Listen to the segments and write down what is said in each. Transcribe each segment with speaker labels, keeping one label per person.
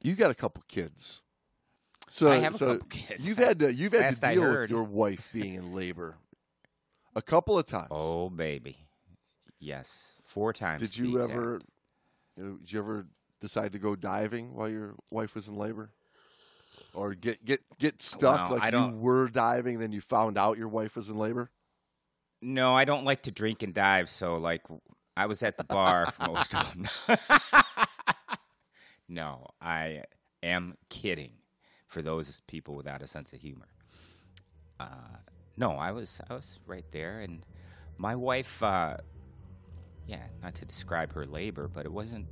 Speaker 1: you got a couple kids. So,
Speaker 2: I have a couple kids.
Speaker 1: you've had to you've had
Speaker 2: Last
Speaker 1: to deal with your wife being in labor a couple of times.
Speaker 2: Oh baby, yes, four times.
Speaker 1: did you ever you know, did you ever decide to go diving while your wife was in labor? Or get get get stuck
Speaker 2: Well,
Speaker 1: like you were diving, then you found out your wife was in labor.
Speaker 2: No, I don't like to drink and dive, so like I was at the bar for most of them. no, I am kidding. For those people without a sense of humor, uh, no, I was I was right there, and my wife. Uh, yeah, not to describe her labor, but it wasn't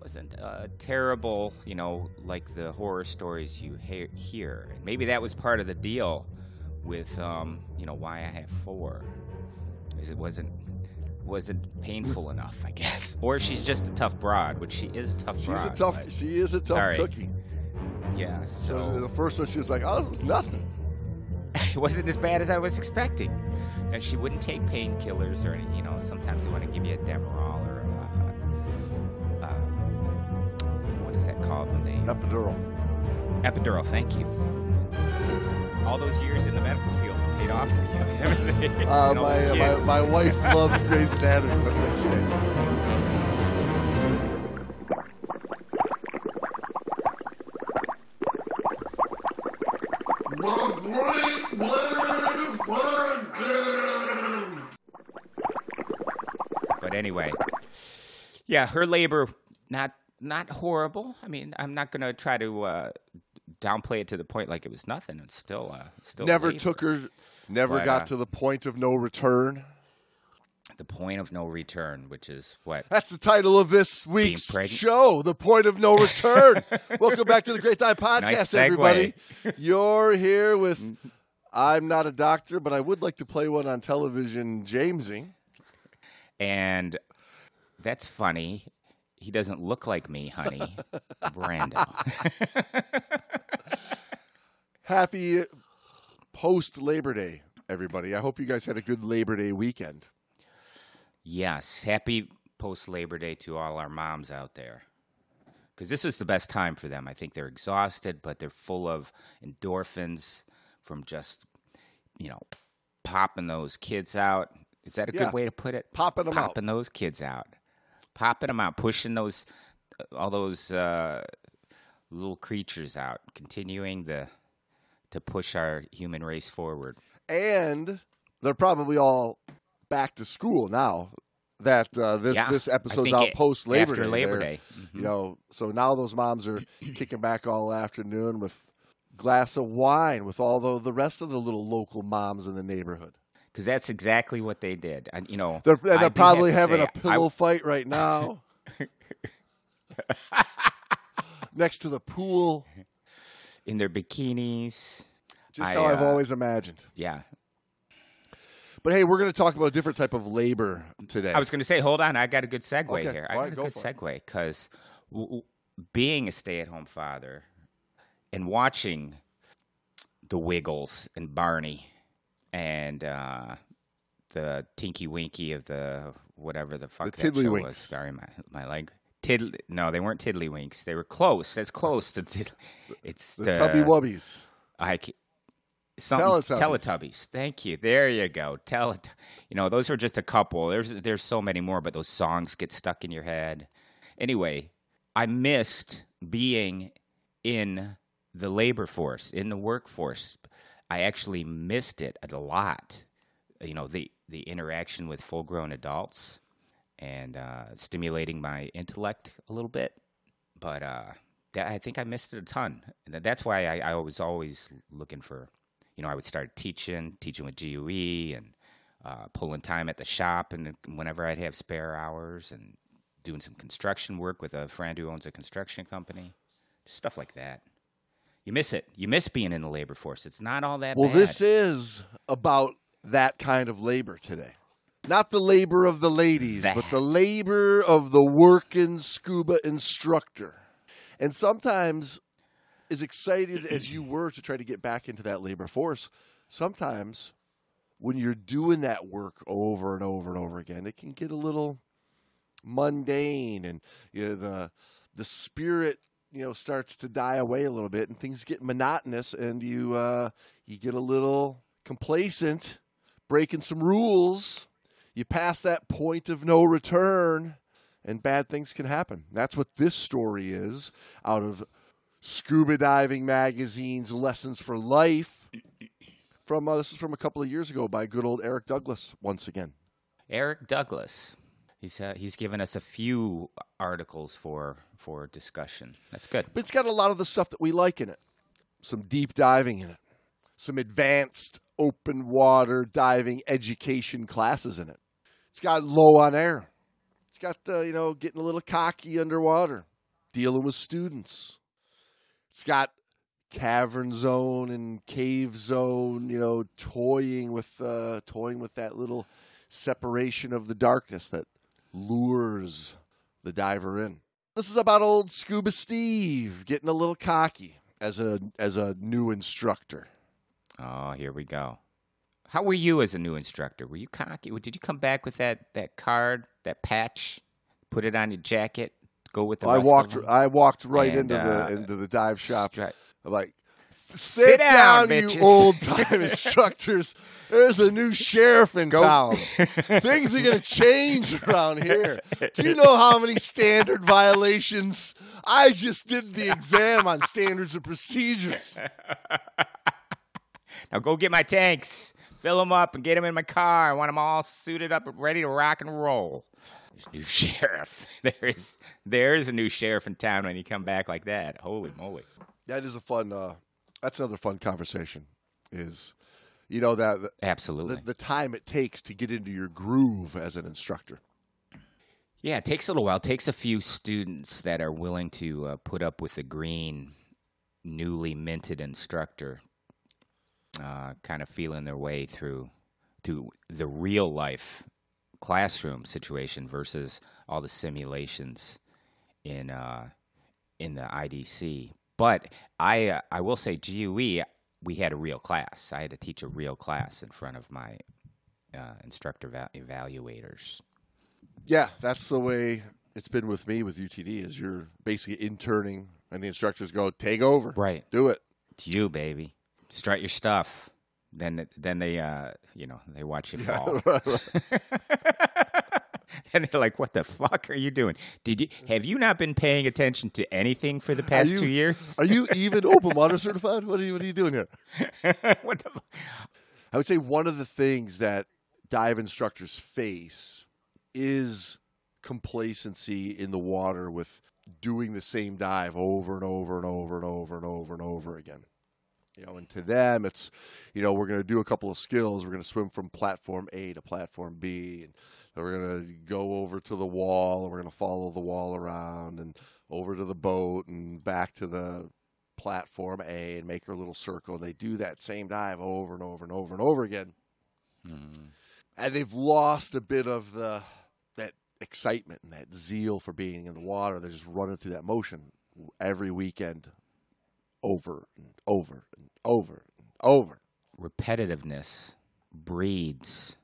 Speaker 2: wasn't uh, terrible. You know, like the horror stories you he- hear. And maybe that was part of the deal with um, you know why I have four, is it wasn't wasn't painful enough, I guess. Or she's just a tough broad, which she is a tough
Speaker 1: She's
Speaker 2: broad.
Speaker 1: a tough she is a tough
Speaker 2: Sorry.
Speaker 1: cookie.
Speaker 2: yeah,
Speaker 1: So,
Speaker 2: so
Speaker 1: the first one she was like, "Oh, this was nothing."
Speaker 2: it wasn't as bad as I was expecting. And she wouldn't take painkillers or any, you know, sometimes they want to give you a Demerol or uh, uh, what is that called when they
Speaker 1: Epidural.
Speaker 2: epidural. Thank you. All those years in the medical field paid off for you. and everything.
Speaker 1: Uh,
Speaker 2: And
Speaker 1: my, my my wife loves Grey's Anatomy. What can I say?
Speaker 2: But anyway, yeah, her labor not not horrible. I mean, I'm not gonna try to uh, downplay it to the point like it was nothing. It's still uh, still
Speaker 1: Never
Speaker 2: labor.
Speaker 1: took her. Never
Speaker 2: But,
Speaker 1: got
Speaker 2: uh,
Speaker 1: to the point of no return.
Speaker 2: the point of no return, which is what
Speaker 1: That's the title of this week's show, The Point of No Return. Welcome back to the Great Dive Podcast,
Speaker 2: Nice
Speaker 1: everybody. You're here with, I'm not a doctor, but I would like to play one on television, Jamesy.
Speaker 2: and that's funny. He doesn't look like me, honey. Brando.
Speaker 1: Happy post Labor Day, everybody. I hope you guys had a good Labor Day weekend.
Speaker 2: yes, happy post Labor Day to all our moms out there. Because this is the best time for them. I think they're exhausted, but they're full of endorphins from just, you know, popping those kids out. Is that a
Speaker 1: Yeah.
Speaker 2: good way to put it?
Speaker 1: Popping 'em out.
Speaker 2: Popping those kids out. Popping them out, pushing those, all those uh, little creatures out, continuing the to push our human race forward.
Speaker 1: And they're probably all back to school now that uh, this
Speaker 2: Yeah,
Speaker 1: this episode's out
Speaker 2: it-
Speaker 1: post Labor
Speaker 2: after
Speaker 1: Day.
Speaker 2: Labor Day.
Speaker 1: You know, so now those moms are kicking back all afternoon with glass of wine with all the the rest of the little local moms in the neighborhood.
Speaker 2: Because that's exactly what they did. And, you know,
Speaker 1: They're, they're probably having a
Speaker 2: say, I-
Speaker 1: pillow fight right now. Next to the pool,
Speaker 2: in their bikinis.
Speaker 1: just
Speaker 2: I,
Speaker 1: how I've
Speaker 2: uh,
Speaker 1: always imagined.
Speaker 2: Yeah,
Speaker 1: But hey, we're going to talk about a different type of labor today.
Speaker 2: I was going to say, hold on, I got a good segue
Speaker 1: Okay,
Speaker 2: here. I
Speaker 1: all
Speaker 2: got
Speaker 1: right,
Speaker 2: a
Speaker 1: go
Speaker 2: good segue because w- w- being a stay-at-home father and watching the Wiggles and Barney and uh, the Tinky Winky of the whatever the fuck
Speaker 1: The
Speaker 2: that show was. Sorry, my my leg. Tiddly, no, they weren't Tiddlywinks. They were close. That's close to. Tiddly. It's
Speaker 1: the
Speaker 2: the,
Speaker 1: Tubby Wubbies.
Speaker 2: I ca-
Speaker 1: Teletubbies.
Speaker 2: Teletubbies. Thank you. There you go. Telet. You know, those are just a couple. There's there's so many more, but those songs get stuck in your head. Anyway, I missed being in the labor force, in the workforce. I actually missed it a lot. You know, the the interaction with full grown adults and uh, stimulating my intellect a little bit but uh, that, I think I missed it a ton. And that's why I, I was always looking for, you know, I would start teaching, teaching with GUE and uh, pulling time at the shop, and whenever I'd have spare hours, and doing some construction work with a friend who owns a construction company, stuff like that. You miss it. You miss being in the labor force. It's not all that
Speaker 1: Well,
Speaker 2: bad.
Speaker 1: this is about that kind of labor today. Not the labor of the ladies, but the labor of the working scuba instructor. And sometimes, as excited as you were to try to get back into that labor force, sometimes when you're doing that work over and over and over again, it can get a little mundane and you know, the the spirit you know starts to die away a little bit and things get monotonous and you uh, you get a little complacent, breaking some rules. You pass that point of no return, and bad things can happen. That's what this story is out of Scuba Diving Magazine's Lessons for Life. From uh, this is from a couple of years ago by good old Eric Douglas once again.
Speaker 2: Eric Douglas. He's he's given us a few articles for for discussion. That's good.
Speaker 1: But it's got a lot of the stuff that we like in it. Some deep diving in it. Some advanced open water diving education classes in it. It's got low on air. It's got the, you know, getting a little cocky underwater, dealing with students. It's got cavern zone and cave zone, you know, toying with uh, toying with that little separation of the darkness that lures the diver in. This is about old Scuba Steve getting a little cocky as a as a new instructor.
Speaker 2: Oh, here we go. How were you as a new instructor? Were you cocky? Did you come back with that, that card, that patch, put it on your jacket, go with the?
Speaker 1: I
Speaker 2: rest of
Speaker 1: walked? I walked right
Speaker 2: And,
Speaker 1: into
Speaker 2: uh,
Speaker 1: the into the dive shop.
Speaker 2: Stri-
Speaker 1: like, sit,
Speaker 2: Sit down,
Speaker 1: down, you old time instructors. There's a new sheriff in
Speaker 2: Go-
Speaker 1: town. Things are going to change around here. Do you know how many standard violations? I just did the exam on standards and procedures.
Speaker 2: Now go get my tanks, fill them up, and get them in my car. I want them all suited up, and ready to rock and roll. There's a new sheriff. There is there is a new sheriff in town when you come back like that. Holy moly!
Speaker 1: That is a fun. Uh, that's another fun conversation. Is you know that
Speaker 2: Absolutely.
Speaker 1: the, the time it takes to get into your groove as an instructor.
Speaker 2: Yeah, it takes a little while. It takes a few students that are willing to uh, put up with the green, newly minted instructor, uh, kind of feeling their way through to the real life classroom situation versus all the simulations in uh, in the IDC. But I uh, I will say GUE we had a real class. I had to teach a real class in front of my uh, instructor val- evaluators.
Speaker 1: Yeah, that's the way it's been with me with UTD. Is you're basically interning, and the instructors go, "Take over,
Speaker 2: Right.
Speaker 1: do it."
Speaker 2: It's you, baby. Strut your stuff. Then, then they, uh, you know, they watch you fall. and they're like, "What the fuck are you doing? Did you have you not been paying attention to anything for the past
Speaker 1: you-
Speaker 2: two years?
Speaker 1: Are you even open water certified? What are you What are you doing here?
Speaker 2: what the? fu-
Speaker 1: I would say one of the things that dive instructors face is complacency in the water with doing the same dive over and over and over and over and over and over again. You know, and to them, it's, you know, we're going to do a couple of skills. We're going to swim from platform A to platform B, and we're going to go over to the wall, and we're going to follow the wall around, and over to the boat, and back to the platform A, and make our little circle. And they do that same dive over and over and over and over again, hmm. and they've lost a bit of the that excitement and that zeal for being in the water. They're just running through that motion every weekend, over and over and over and over.
Speaker 2: Repetitiveness breeds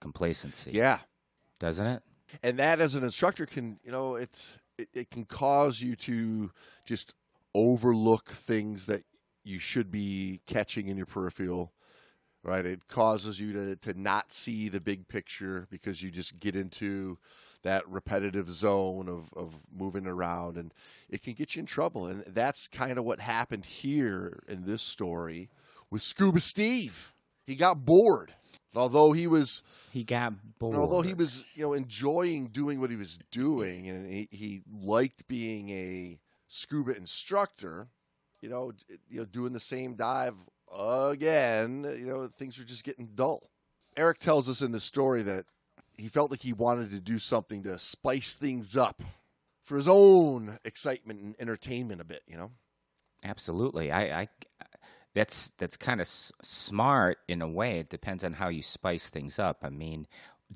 Speaker 2: complacency.
Speaker 1: Yeah,
Speaker 2: doesn't it?
Speaker 1: and that as an instructor can you know it's it, it can cause you to just overlook things that you should be catching in your peripheral right? It causes you to, to not see the big picture because you just get into that repetitive zone of, of moving around and it can get you in trouble. And that's kind of what happened here in this story with scuba steve. He got bored although he was
Speaker 2: He got bored.
Speaker 1: and although he was, you know, enjoying doing what he was doing, and he, he liked being a scuba instructor, you know, you know, doing the same dive again, you know, things were just getting dull. Eric tells us in the story that he felt like he wanted to do something to spice things up for his own excitement and entertainment a bit, you know.
Speaker 2: Absolutely. I, I that's that's kind of s- smart in a way. It depends on how you spice things up. I mean,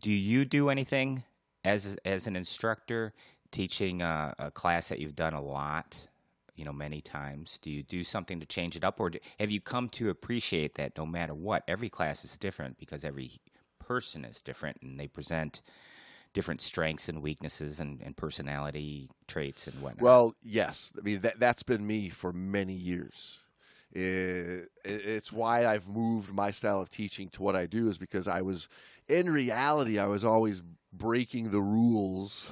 Speaker 2: do you do anything as as an instructor teaching a, a class that you've done a lot, you know, many times? Do you do something to change it up, or do, have you come to appreciate that no matter what, every class is different because every person is different and they present different strengths and weaknesses and, and personality traits and whatnot.
Speaker 1: Well, yes. I mean, that, that's been me for many years. It, it's why I've moved my style of teaching to what I do, is because I was, in reality, I was always breaking the rules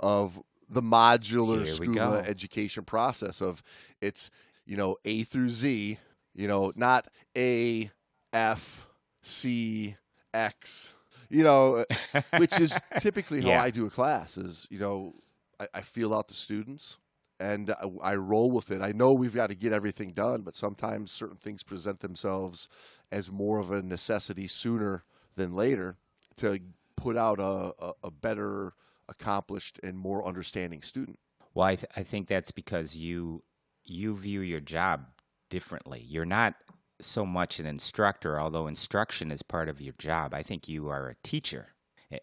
Speaker 1: of the modular scuba education process of it's, you know, A through Z, you know, not A, F, C, X, you know, which is typically how
Speaker 2: Yeah.
Speaker 1: I do a class is, you know, I, I feel out the students and I, roll with it. I know we've got to get everything done, but sometimes certain things present themselves as more of a necessity sooner than later to put out a, a, a better, accomplished, and more understanding student.
Speaker 2: Well, I, th- I think that's because you you view your job differently. You're not so much an instructor, although instruction is part of your job. I think you are a teacher,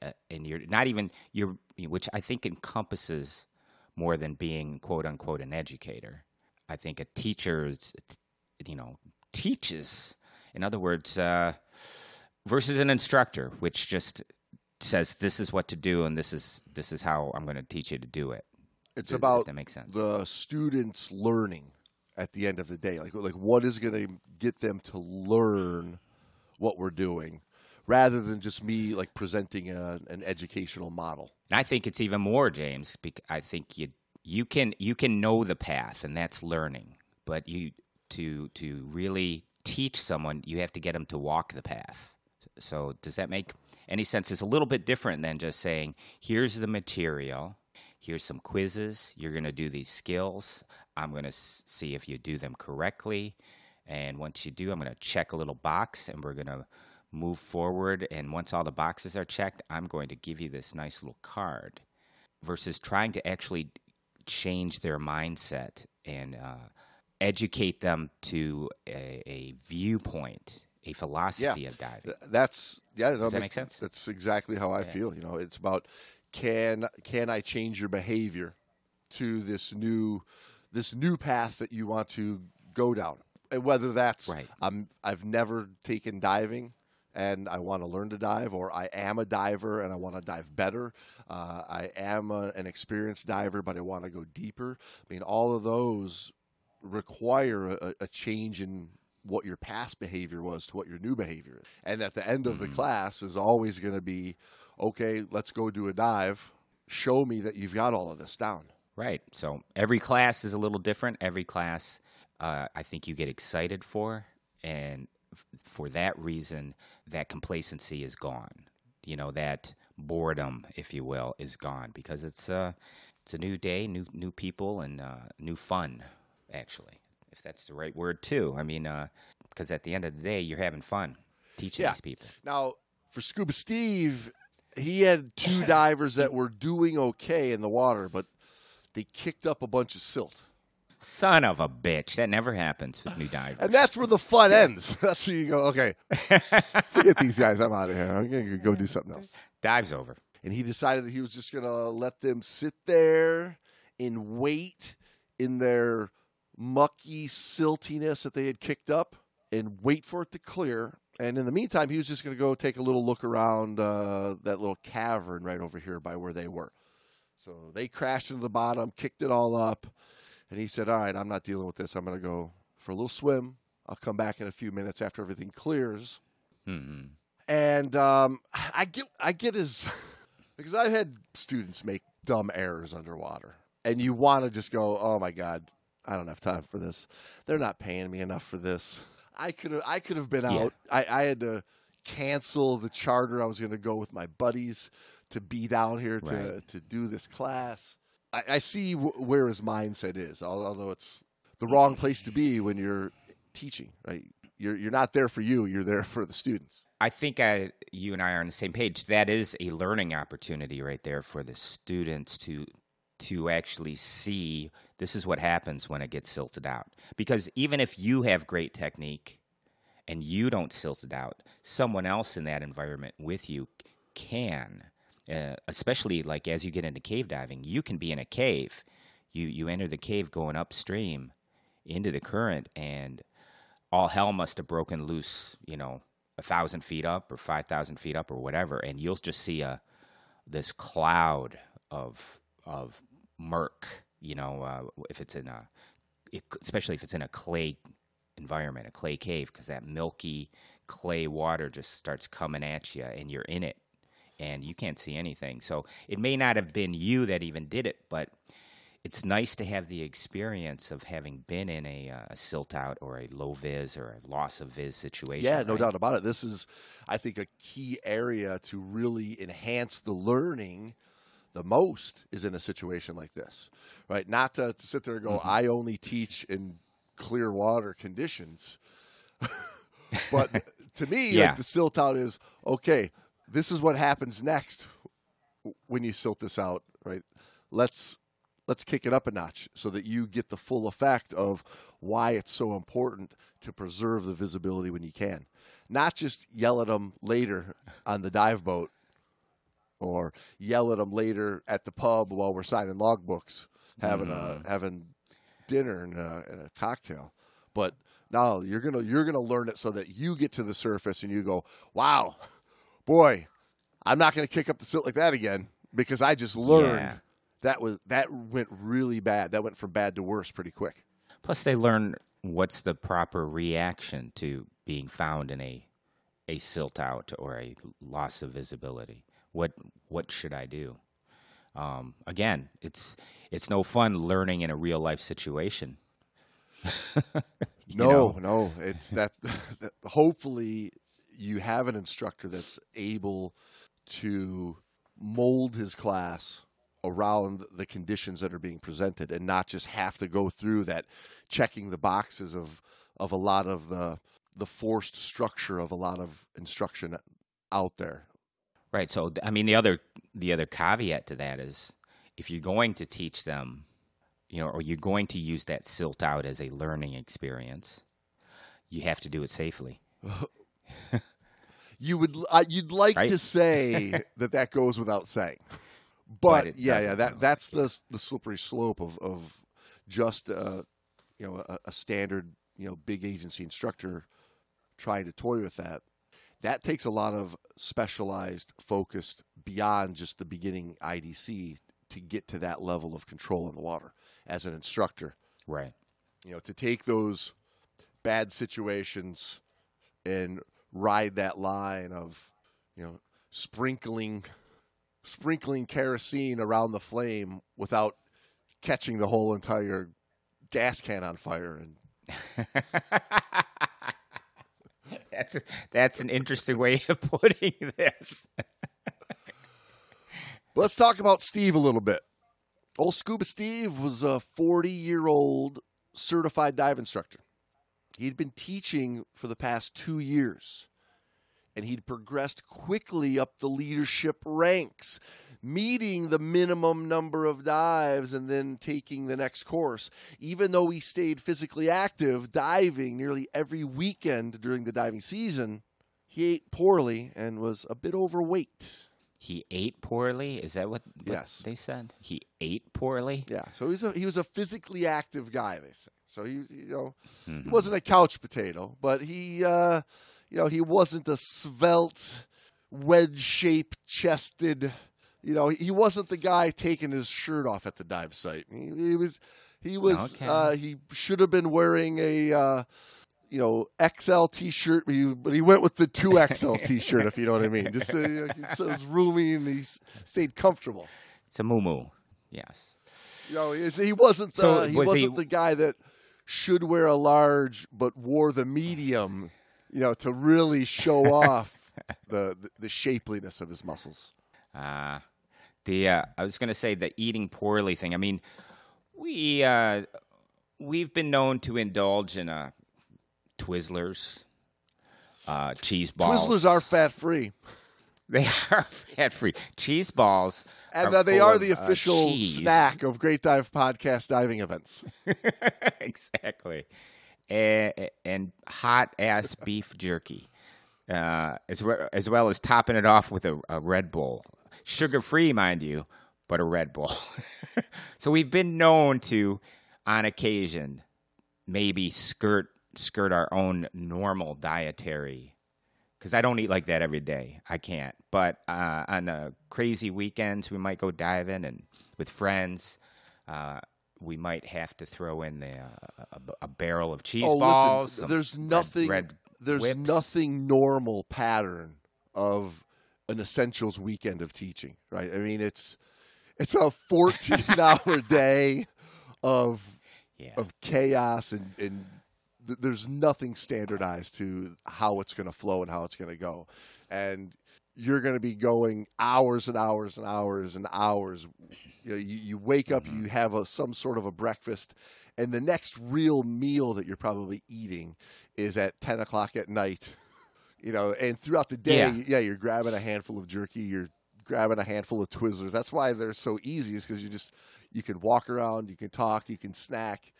Speaker 2: uh, and you're not even you're, which I think encompasses more than being quote unquote an educator. I think a teacher is, you know, teaches. In other words, uh, versus an instructor, which just says this is what to do and this is this is how I'm going to teach you to do it.
Speaker 1: It's
Speaker 2: If
Speaker 1: about
Speaker 2: that makes sense.
Speaker 1: the students learning at the end of the day. Like, like what is going to get them to learn what we're doing, rather than just me like presenting a, an educational model.
Speaker 2: And I think it's even more, James. I think you you can you can know the path, and that's learning. But you to to really teach someone, you have to get them to walk the path. So does that make any sense? It's a little bit different than just saying, "Here's the material. Here's some quizzes. You're going to do these skills. I'm going to see if you do them correctly." And once you do, I'm going to check a little box and we're going to move forward. And once all the boxes are checked, I'm going to give you this nice little card versus trying to actually change their mindset and uh, educate them to a, a viewpoint, a philosophy of diving.
Speaker 1: That's yeah. No,
Speaker 2: Does that
Speaker 1: makes-
Speaker 2: make sense?
Speaker 1: That's exactly how I feel. You know, it's about can can I change your behavior to this new this new path that you want to go down, and whether that's
Speaker 2: Right.
Speaker 1: I'm I've never taken diving. And I want to learn to dive, or I am a diver and I want to dive better. Uh, I am a, an experienced diver, but I want to go deeper. I mean, all of those require a, a change in what your past behavior was to what your new behavior is. And at the end of the class is always going to be, okay, let's go do a dive. Show me that you've got all of this down.
Speaker 2: Right. So every class is a little different. Every class, uh, I think you get excited for, and for that reason, that complacency is gone. You know that boredom, if you will, is gone because it's uh, it's a new day, new new people, and uh, new fun. Actually, if that's the right word too. I mean, because at the end of the day, you're having fun teaching
Speaker 1: Yeah.
Speaker 2: these people.
Speaker 1: Now, for Scuba Steve, he had two divers that were doing okay in the water, but they kicked up a bunch of silt.
Speaker 2: Son of a bitch! That never happens with new divers.
Speaker 1: And that's where the fun ends. That's where you go, okay, forget these guys. I'm out of here. I'm going to go do something else.
Speaker 2: dives over.
Speaker 1: and he decided that he was just going to let them sit there and wait in their mucky siltiness that they had kicked up and wait for it to clear. And in the meantime, he was just going to go take a little look around uh, that little cavern right over here by where they were. So they crashed into the bottom, kicked it all up, and he said, "All right, I'm not dealing with this. I'm going to go for a little swim. I'll come back in a few minutes after everything clears."
Speaker 2: hmm
Speaker 1: and um, I get I get his because I've had students make dumb errors underwater, and you want to just go, "Oh my god, I don't have time for this. They're not paying me enough for this. I could have I could have been
Speaker 2: Yeah.
Speaker 1: out. I, I had to cancel the charter. I was going to go with my buddies to be down here to
Speaker 2: Right.
Speaker 1: to do this class. I, I see w- where his mindset is, although it's the wrong place to be when you're teaching. Right, you're you're not there for you. You're there for the students.
Speaker 2: I think I, you and I are on the same page. That is a learning opportunity right there for the students to to actually see this is what happens when it gets silted out. Because even if you have great technique and you don't silt it out, someone else in that environment with you can. Uh, especially like as you get into cave diving, you can be in a cave. You you enter the cave going upstream into the current, and all hell must have broken loose. You know, a thousand feet up or five thousand feet up or whatever, and you'll just see a this cloud of of murk. You know, uh, if it's in a, especially if it's in a clay environment, a clay cave, because that milky clay water just starts coming at you, and you're in it, and you can't see anything. So it may not have been you that even did it, but it's nice to have the experience of having been in a, uh, a silt out or a low vis or a loss of vis situation.
Speaker 1: Yeah, no
Speaker 2: right?
Speaker 1: doubt about it. This is, I think, a key area to really enhance the learning the most is in a situation like this, right? Not to, to sit there and go,
Speaker 2: Mm-hmm.
Speaker 1: I only teach in clear water conditions. but to me,
Speaker 2: Yeah.
Speaker 1: like the silt out is okay. This is what happens next when you silt this out, right? Let's let's kick it up a notch so that you get the full effect of why it's so important to preserve the visibility when you can. Not just yell at them later on the dive boat or yell at them later at the pub while we're signing logbooks, having a mm-hmm. having dinner and a, and a cocktail. But no, you're gonna you're gonna learn it so that you get to the surface and you go, wow, boy, I'm not gonna kick up the silt like that again because I just learned
Speaker 2: Yeah.
Speaker 1: that was that went really bad. That went from bad to worse pretty quick.
Speaker 2: Plus, they learn what's the proper reaction to being found in a a silt out or a loss of visibility. What what should I do? Um, again, it's it's no fun learning in a real life situation.
Speaker 1: No,
Speaker 2: know?
Speaker 1: no, it's that. that- hopefully, you have an instructor that's able to mold his class around the conditions that are being presented, and not just have to go through that checking the boxes of of a lot of the the forced structure of a lot of instruction out there.
Speaker 2: Right. So, I mean, the other the other caveat to that is if you're going to teach them, you know, or you're going to use that silt out as a learning experience, you have to do it safely.
Speaker 1: You would uh, you'd like
Speaker 2: Right?
Speaker 1: to say that that goes without saying,
Speaker 2: But
Speaker 1: but, yeah, yeah, that that's the the slippery slope of of just uh, you know a, a standard you know big agency instructor trying to toy with that. That takes a lot of specialized, focused beyond just the beginning IDC to get to that level of control in the water as an instructor
Speaker 2: Right.
Speaker 1: you know, to take those bad situations and ride that line of, you know, sprinkling sprinkling kerosene around the flame without catching the whole entire gas can on fire and
Speaker 2: That's a, that's an interesting way of putting this.
Speaker 1: Let's talk about Steve a little bit. Old Scuba Steve was a 40 year old certified dive instructor. He'd been teaching for the past two years, and he'd progressed quickly up the leadership ranks, meeting the minimum number of dives and then taking the next course. Even though he stayed physically active, diving nearly every weekend during the diving season, he ate poorly and was a bit overweight.
Speaker 2: He ate poorly. Is that what, what
Speaker 1: Yes.
Speaker 2: they said? He ate poorly.
Speaker 1: Yeah, so he's a he was a physically active guy. They say so. He you know
Speaker 2: Mm-hmm.
Speaker 1: he wasn't a couch potato, but he uh, you know he wasn't a svelte, wedge shaped chested. You know he wasn't the guy taking his shirt off at the dive site. He, he was he was
Speaker 2: Okay.
Speaker 1: uh, he should have been wearing a. Uh, you know, XL T-shirt, but he, but he went with the two XL T-shirt, if you know what I mean. Just uh, you know, so it was roomy and he stayed comfortable.
Speaker 2: It's a moo Yes.
Speaker 1: You know, he he wasn't
Speaker 2: So
Speaker 1: uh, he
Speaker 2: was he-
Speaker 1: wasn't the guy that should wear a large but wore the medium, you know, to really show off the, the the shapeliness of his muscles.
Speaker 2: Uh, the uh, I was going to say the eating poorly thing. I mean, we uh, we've been known to indulge in uh, Twizzlers, uh, cheese balls.
Speaker 1: Twizzlers are fat free,
Speaker 2: They are fat free. Cheese balls,
Speaker 1: and
Speaker 2: are
Speaker 1: uh, they are the
Speaker 2: uh,
Speaker 1: official
Speaker 2: cheese.
Speaker 1: snack of Great Dive Podcast diving events.
Speaker 2: exactly, and, and hot ass beef jerky, uh, as well as well as topping it off with a, a Red Bull, sugar free, mind you, but a Red Bull. so we've been known to, on occasion, maybe skirt skirt our own normal dietary because I don't eat like that every day. I can't. But uh, on the crazy weekends, we might go diving and with friends. Uh, we might have to throw in the, uh, a, a barrel of cheese
Speaker 1: oh,
Speaker 2: balls.
Speaker 1: listen, there's
Speaker 2: red-
Speaker 1: nothing.
Speaker 2: red
Speaker 1: there's
Speaker 2: whips.
Speaker 1: nothing normal pattern of an essentials weekend of teaching, right? I mean, it's it's a 14 hour day of
Speaker 2: Yeah.
Speaker 1: of chaos and, and th- there's nothing standardized to how it's going to flow and how it's going to go. And you're going to be going hours and hours and hours and hours. You, know, you, you wake up,
Speaker 2: Mm-hmm.
Speaker 1: you have a, some sort of a breakfast, and the next real meal that you're probably eating is at 10 o'clock at night. You know, and throughout the day,
Speaker 2: Yeah.
Speaker 1: yeah, you're grabbing a handful of jerky, you're grabbing a handful of Twizzlers. That's why they're so easy, is because you just you can walk around, you can talk, you can snack.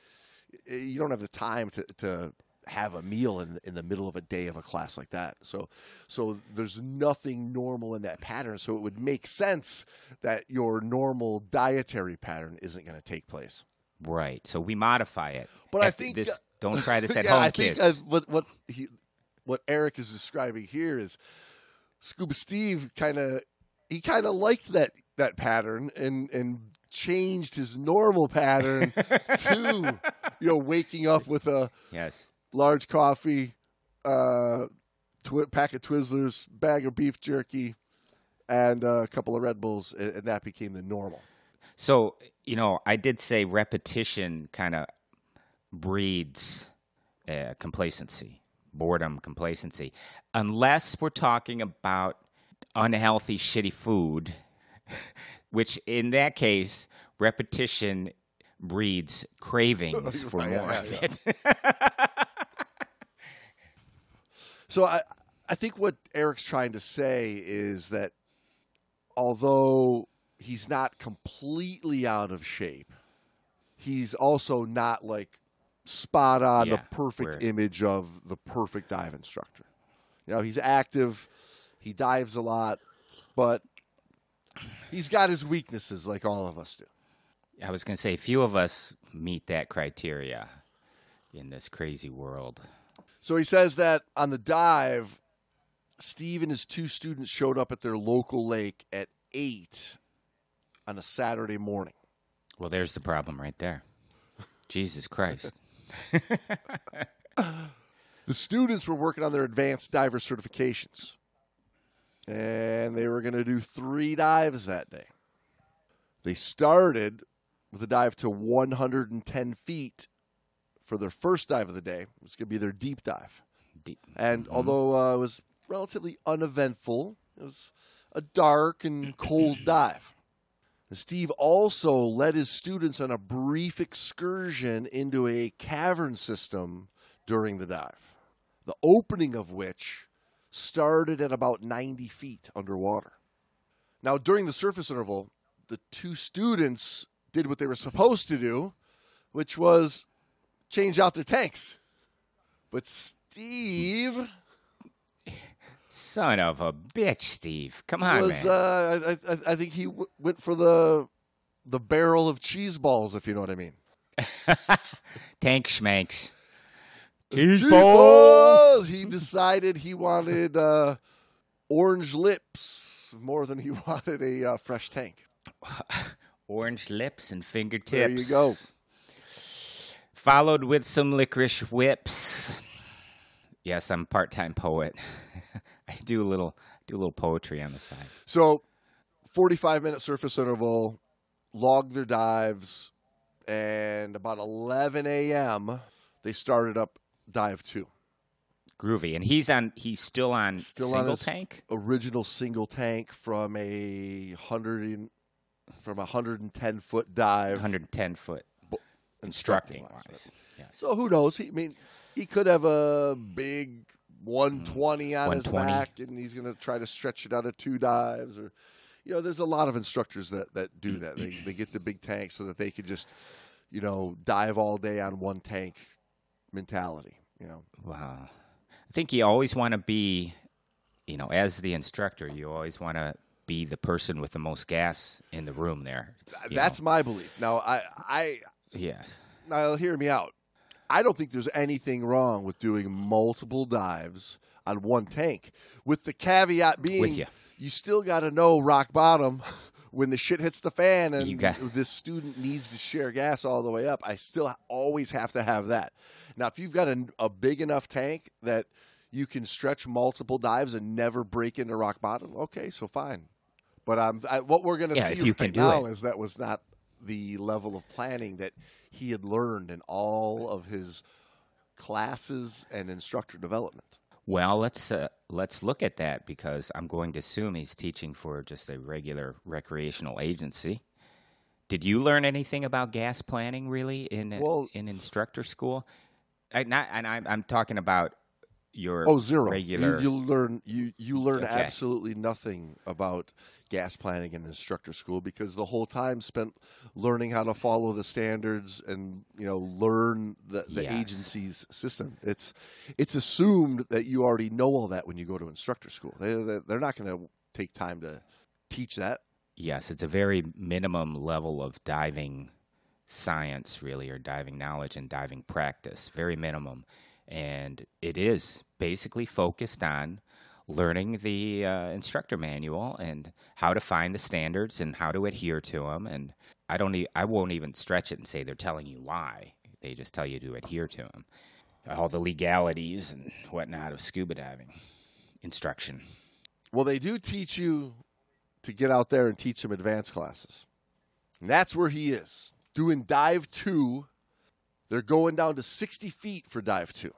Speaker 1: Eh, You don't have the time to, to have a meal in in the middle of a day of a class like that. So so there's nothing normal in that pattern. So it would make sense that your normal dietary pattern isn't going to take place.
Speaker 2: Right. So we modify it.
Speaker 1: But I think
Speaker 2: this.
Speaker 1: uh,
Speaker 2: don't try this at
Speaker 1: yeah,
Speaker 2: home,
Speaker 1: I think
Speaker 2: kids.
Speaker 1: uh, what what he what Eric is describing here is Scuba Steve kind of he kind of liked that that pattern and and changed his normal pattern to you know waking up with a
Speaker 2: yes.
Speaker 1: large coffee, uh, twi- pack of Twizzlers, bag of beef jerky, and uh, a couple of Red Bulls, and, and that became the normal.
Speaker 2: So, you know, I did say repetition kind of breeds uh, complacency, boredom, complacency. Unless we're talking about unhealthy, shitty food, which in that case, repetition breeds cravings for
Speaker 1: Right,
Speaker 2: more
Speaker 1: yeah,
Speaker 2: of
Speaker 1: yeah.
Speaker 2: it.
Speaker 1: So I I think what Eric's trying to say is that although he's not completely out of shape, he's also not like spot on
Speaker 2: Yeah,
Speaker 1: the perfect image of the perfect dive instructor. You know, he's active, he dives a lot, but he's got his weaknesses like all of us do.
Speaker 2: I was going to say, few of us meet that criteria in this crazy world.
Speaker 1: So he says that on the dive, Steve and his two students showed up at their local lake at 8 on a Saturday morning.
Speaker 2: Well, there's the problem right there. Jesus Christ.
Speaker 1: The students were working on their advanced diver certifications, and they were going to do three dives that day. They started with a dive to 110 feet for their first dive of the day. It was going to be their deep dive.
Speaker 2: Deep.
Speaker 1: And although uh, it was relatively uneventful, it was a dark and cold dive. And Steve also led his students on a brief excursion into a cavern system during the dive, the opening of which started at about 90 feet underwater. Now, during the surface interval, the two students did what they were supposed to do, which was change out their tanks. But Steve
Speaker 2: Son of a bitch, Steve. Come on,
Speaker 1: was
Speaker 2: man.
Speaker 1: uh, I, I, I think he w- went for the the barrel of cheese balls, if you know what I mean.
Speaker 2: Tank schmanks.
Speaker 1: Cheese balls! He decided he wanted uh, orange lips more than he wanted a uh, fresh tank.
Speaker 2: Orange lips and fingertips.
Speaker 1: There you go.
Speaker 2: Followed with some licorice whips. Yes, I'm a part-time poet. I do a little do a little poetry on the side.
Speaker 1: So, 45 minute surface interval, logged their dives, and about 11 a.m., they started up dive two.
Speaker 2: Groovy, and he's on. He's still on
Speaker 1: Still on
Speaker 2: single
Speaker 1: his-
Speaker 2: tank.
Speaker 1: Original single tank from a hundred and, from a 110 foot dive
Speaker 2: 110 foot
Speaker 1: instructing
Speaker 2: instructing
Speaker 1: wise.
Speaker 2: Yes.
Speaker 1: So who knows? He, I mean, he could have a big 120 mm. on his back, and he's going to try to stretch it out of two dives. Or, you know, there's a lot of instructors that that do that. They they get the big tank so that they can just, you know, dive all day on one tank mentality. You know,
Speaker 2: Wow. I think you always want to be, you know, as the instructor, you always want to be the person with the most gas in the room there. you
Speaker 1: that's my belief. Now, I I
Speaker 2: know? yes.
Speaker 1: now hear me out. I don't think there's anything wrong with doing multiple dives on one tank, with the caveat being
Speaker 2: ya.
Speaker 1: you still got to know rock bottom when the shit hits the fan and
Speaker 2: got-
Speaker 1: this student needs to share gas all the way up. I still always have to have that. Now, if you've got a, a big enough tank that you can stretch multiple dives and never break into rock bottom, okay, so fine. But um, I, what we're going to
Speaker 2: Yeah,
Speaker 1: see
Speaker 2: if you
Speaker 1: right
Speaker 2: can do
Speaker 1: now
Speaker 2: it.
Speaker 1: is that was not the level of planning that he had learned in all of his classes and instructor development.
Speaker 2: Well, let's uh, let's look at that because I'm going to assume he's teaching for just a regular recreational agency. Did you learn anything about gas planning really in
Speaker 1: Well-
Speaker 2: in instructor school? I, not, and I'm, I'm talking about your
Speaker 1: Oh, zero.
Speaker 2: regular.
Speaker 1: You, you learn you you learn
Speaker 2: Okay.
Speaker 1: absolutely nothing about gas planning in instructor school because the whole time spent learning how to follow the standards and you know learn the, the
Speaker 2: Yes.
Speaker 1: agency's system. It's it's assumed that you already know all that when you go to instructor school. They they- they're not going to take time to teach that.
Speaker 2: Yes, it's a very minimum level of diving science, really, or diving knowledge and diving practice. Very minimum. And it is basically focused on learning the uh, instructor manual and how to find the standards and how to adhere to them. And I don't, e- I won't even stretch it and say they're telling you why. They just tell you to adhere to them. All the legalities and whatnot of scuba diving instruction.
Speaker 1: Well, they do teach you to get out there and teach some advanced classes. And that's where he is. Doing dive two. They're going down to 60 feet for dive two.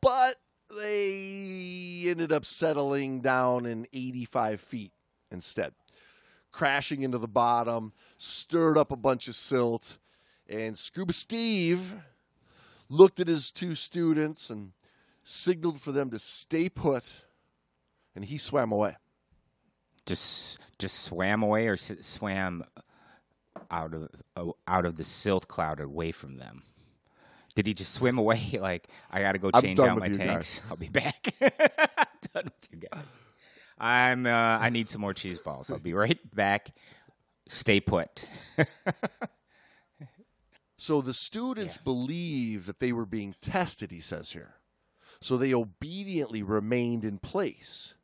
Speaker 1: But they ended up settling down in 85 feet instead. Crashing into the bottom, stirred up a bunch of silt, and Scuba Steve looked at his two students and signaled for them to stay put and he swam away.
Speaker 2: just just swam away or swam out of out of the silt cloud away from them. Did he just swim away? Like I got to go change out my tanks. I'll be back. I'm done with you guys. I'm. Uh, I need some more cheese balls. I'll be right back. Stay put.
Speaker 1: So the students believe that they were being tested, he says here. So they obediently remained in place.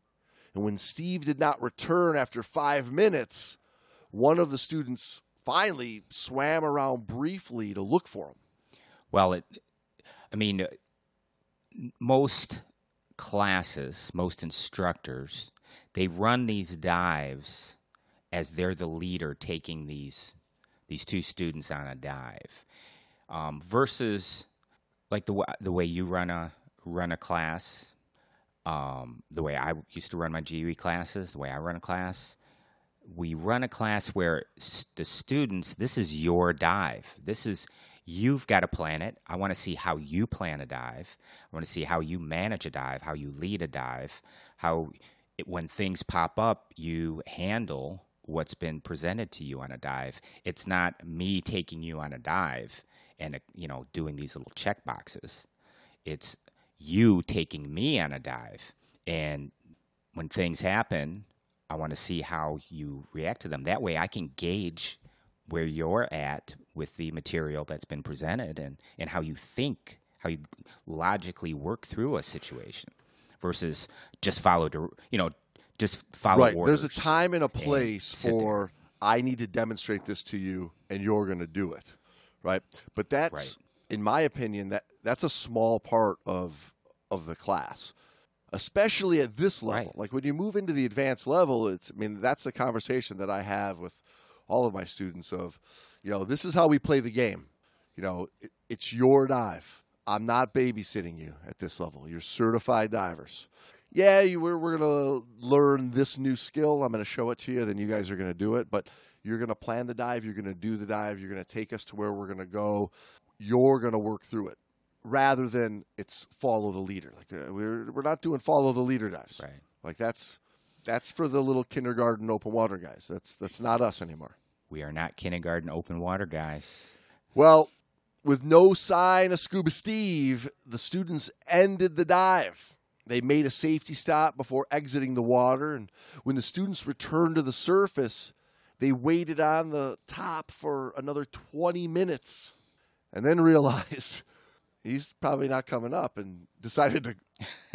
Speaker 1: And when Steve did not return after five minutes, one of the students finally swam around briefly to look for him.
Speaker 2: Well, it. I mean, most classes, most instructors, they run these dives as they're the leader taking these these two students on a dive, um, versus like the the way you run a run a class, um, the way I used to run my GUE classes, the way I run a class. We run a class where the students, this is your dive. This is you've got to plan it. I want to see how you plan a dive. I want to see how you manage a dive, how you lead a dive, how it, when things pop up, you handle what's been presented to you on a dive. It's not me taking you on a dive and you know doing these little check boxes. It's you taking me on a dive and when things happen, I want to see how you react to them. That way I can gauge where you're at with the material that's been presented and, and how you think, how you logically work through a situation versus just follow, you know, just follow
Speaker 1: right.
Speaker 2: orders.
Speaker 1: There's a time and a place
Speaker 2: there.
Speaker 1: for I need to demonstrate this to you and you're going to do it. Right? But that's
Speaker 2: Right.
Speaker 1: in my opinion that that's a small part of of the class. Especially at this level.
Speaker 2: Right.
Speaker 1: Like when you move into the advanced level, it's I mean that's the conversation that I have with all of my students of, you know, this is how we play the game. You know, it, it's your dive. I'm not babysitting you at this level. You're certified divers. Yeah, you, we're, we're going to learn this new skill. I'm going to show it to you. Then you guys are going to do it. But you're going to plan the dive. You're going to do the dive. You're going to take us to where we're going to go. You're going to work through it rather than it's follow the leader. Like uh, we're, we're not doing follow the leader dives.
Speaker 2: Right.
Speaker 1: Like that's that's for the little kindergarten open water guys. That's that's not us anymore.
Speaker 2: We are not kindergarten open water guys.
Speaker 1: Well, with no sign of Scuba Steve, the students ended the dive. They made a safety stop before exiting the water, and when the students returned to the surface, they waited on the top for another 20 minutes and then realized he's probably not coming up, and decided to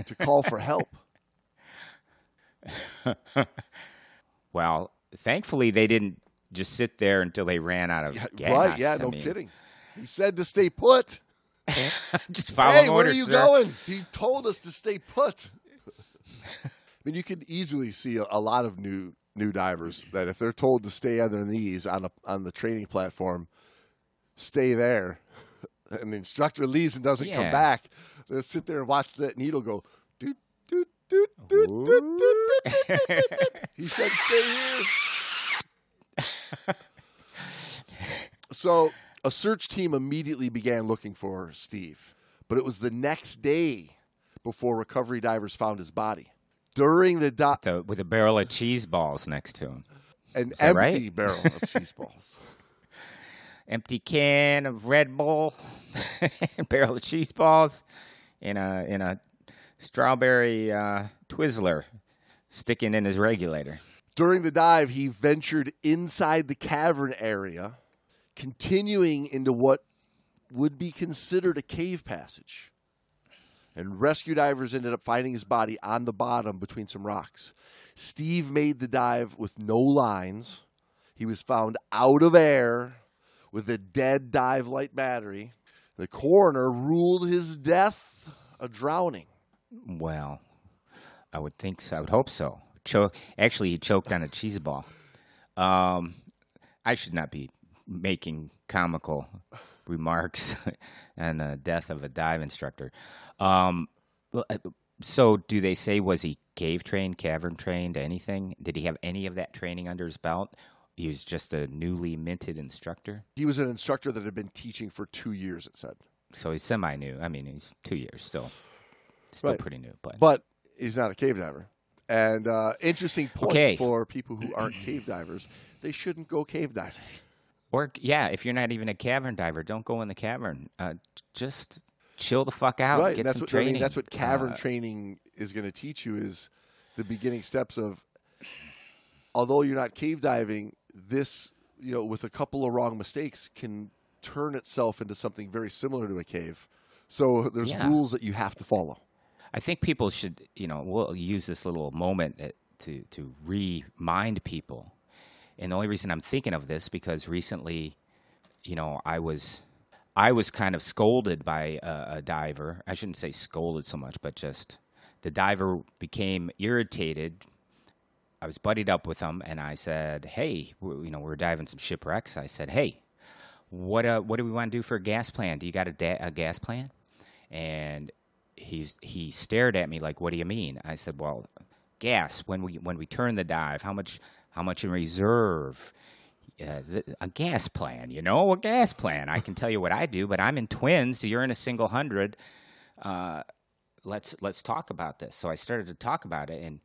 Speaker 1: to call for help.
Speaker 2: Well, thankfully they didn't just sit there until they ran out of
Speaker 1: Yeah,
Speaker 2: gas.
Speaker 1: right? Yeah,
Speaker 2: I
Speaker 1: no
Speaker 2: mean,
Speaker 1: kidding. He said to stay put.
Speaker 2: just follow
Speaker 1: hey, where are you
Speaker 2: sir.
Speaker 1: going? He told us to stay put. I mean, you can easily see a, a lot of new new divers that if they're told to stay on their knees on a, on the training platform, stay there, and the instructor leaves and doesn't come back, they'll sit there and watch that needle go. Doot, doot, doot, doot, doot, doot, doot, doot, doot. He said, "Stay here." So a search team immediately began looking for Steve, but it was the next day before recovery divers found his body. During the di-
Speaker 2: The- with a barrel of cheese balls next to him.
Speaker 1: an
Speaker 2: that right?
Speaker 1: empty barrel of cheese balls.
Speaker 2: Empty can of Red Bull, barrel of cheese balls, in a in a strawberry uh, Twizzler sticking in his regulator.
Speaker 1: During the dive, he ventured inside the cavern area, continuing into what would be considered a cave passage. And rescue divers ended up finding his body on the bottom between some rocks. Steve made the dive with no lines. He was found out of air with a dead dive light battery. The coroner ruled his death a drowning.
Speaker 2: Well, I would think so. I would hope so. Cho- Actually, he choked on a cheese ball. Um, I should not be making comical remarks on the death of a dive instructor. Um, uh, so, do they say was he cave trained, cavern trained, anything? Did he have any of that training under his belt? He was just a newly minted instructor,
Speaker 1: He was an instructor that had been teaching for two years, it said.
Speaker 2: so he's semi new. I mean, he's two years still, still
Speaker 1: Right.
Speaker 2: pretty new, but
Speaker 1: but he's not a cave diver. And uh, interesting point
Speaker 2: Okay.
Speaker 1: for people who aren't cave divers: they shouldn't go cave diving.
Speaker 2: Or yeah, if you're not even a cavern diver, don't go in the cavern. Uh, just chill the fuck out.
Speaker 1: right?
Speaker 2: Get
Speaker 1: that's
Speaker 2: some
Speaker 1: what
Speaker 2: training.
Speaker 1: I mean. That's what cavern
Speaker 2: Uh,
Speaker 1: training is going to teach you: is the beginning steps of. Although you're not cave diving, this you know, with a couple of wrong mistakes, can turn itself into something very similar to a cave. So there's
Speaker 2: Yeah.
Speaker 1: rules that you have to follow.
Speaker 2: I think people should, you know, we'll use this little moment to to remind people. And the only reason I'm thinking of this because recently, you know, I was I was kind of scolded by a, a diver. I shouldn't say scolded so much, but just the diver became irritated. I was buddied up with him, and I said, "Hey, we you know, we're diving some shipwrecks." I said, "Hey, what uh, what do we want to do for a gas plan? Do you got a, da- a gas plan?" And he's he stared at me like, "What do you mean?" I said, "Well, gas when we when we turn the dive, how much how much in reserve?" Uh, th- a gas plan, you know, a gas plan. I can tell you what I do, but I'm in twins. You're in a single hundred. Uh, let's let's talk about this. So I started to talk about it and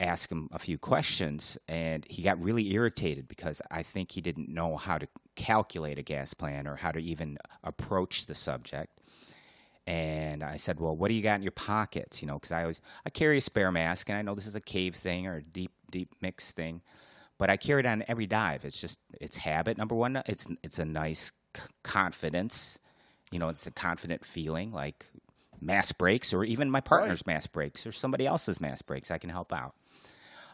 Speaker 2: ask him a few questions, and he got really irritated because I think he didn't know how to calculate a gas plan or how to even approach the subject. And I said, "Well, what do you got in your pockets?" You know, because I always I carry a spare mask, and I know this is a cave thing or a deep deep mix thing, but I carry it on every dive. It's just it's habit. Number one, it's it's a nice c- confidence. You know, it's a confident feeling, like mass breaks or even my partner's mass breaks or somebody else's mass breaks. I can help out.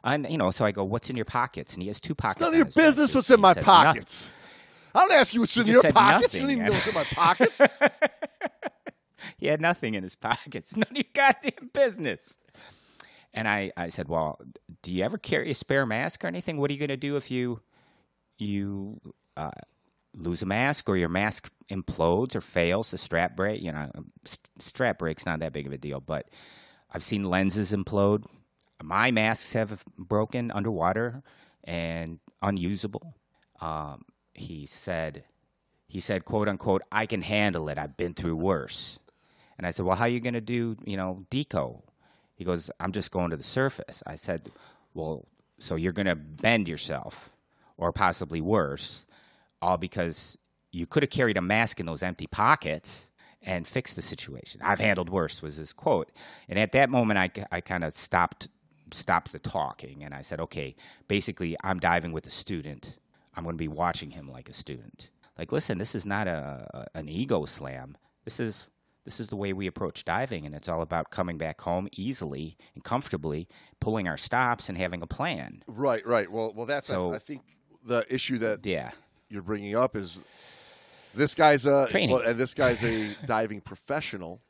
Speaker 2: And you know, so I go, "What's in your pockets?" And he has two pockets.
Speaker 1: None of your business what's in my
Speaker 2: says, "Nothing."
Speaker 1: pockets. I don't ask you what's in your pockets. You don't even know what's in my pockets.
Speaker 2: He had nothing in his pockets. None of your goddamn business. And I, I said, Well, do you ever carry a spare mask or anything? What are you going to do if you you uh, lose a mask or your mask implodes or fails? The strap break, you know, st- strap break's not that big of a deal, but I've seen lenses implode. My masks have broken underwater and unusable. Um, he said, he said, quote unquote, I can handle it. I've been through worse. And I said, Well, how are you going to do, you know, deco? He goes, I'm just going to the surface. I said, Well, so you're going to bend yourself or possibly worse, all because you could have carried a mask in those empty pockets and fixed the situation. I've handled worse, was his quote. And at that moment, I, I kind of stopped stopped the talking and I said, okay, basically, I'm diving with a student. I'm going to be watching him like a student. Like, listen, this is not a, a an ego slam. This is This is the way we approach diving, and it's all about coming back home easily and comfortably, pulling our stops, and having a plan.
Speaker 1: Right, right. Well, well, that's
Speaker 2: So-
Speaker 1: I, I think the issue that
Speaker 2: Yeah.
Speaker 1: you're bringing up is this guy's a
Speaker 2: Training.
Speaker 1: well, and this guy's a diving professional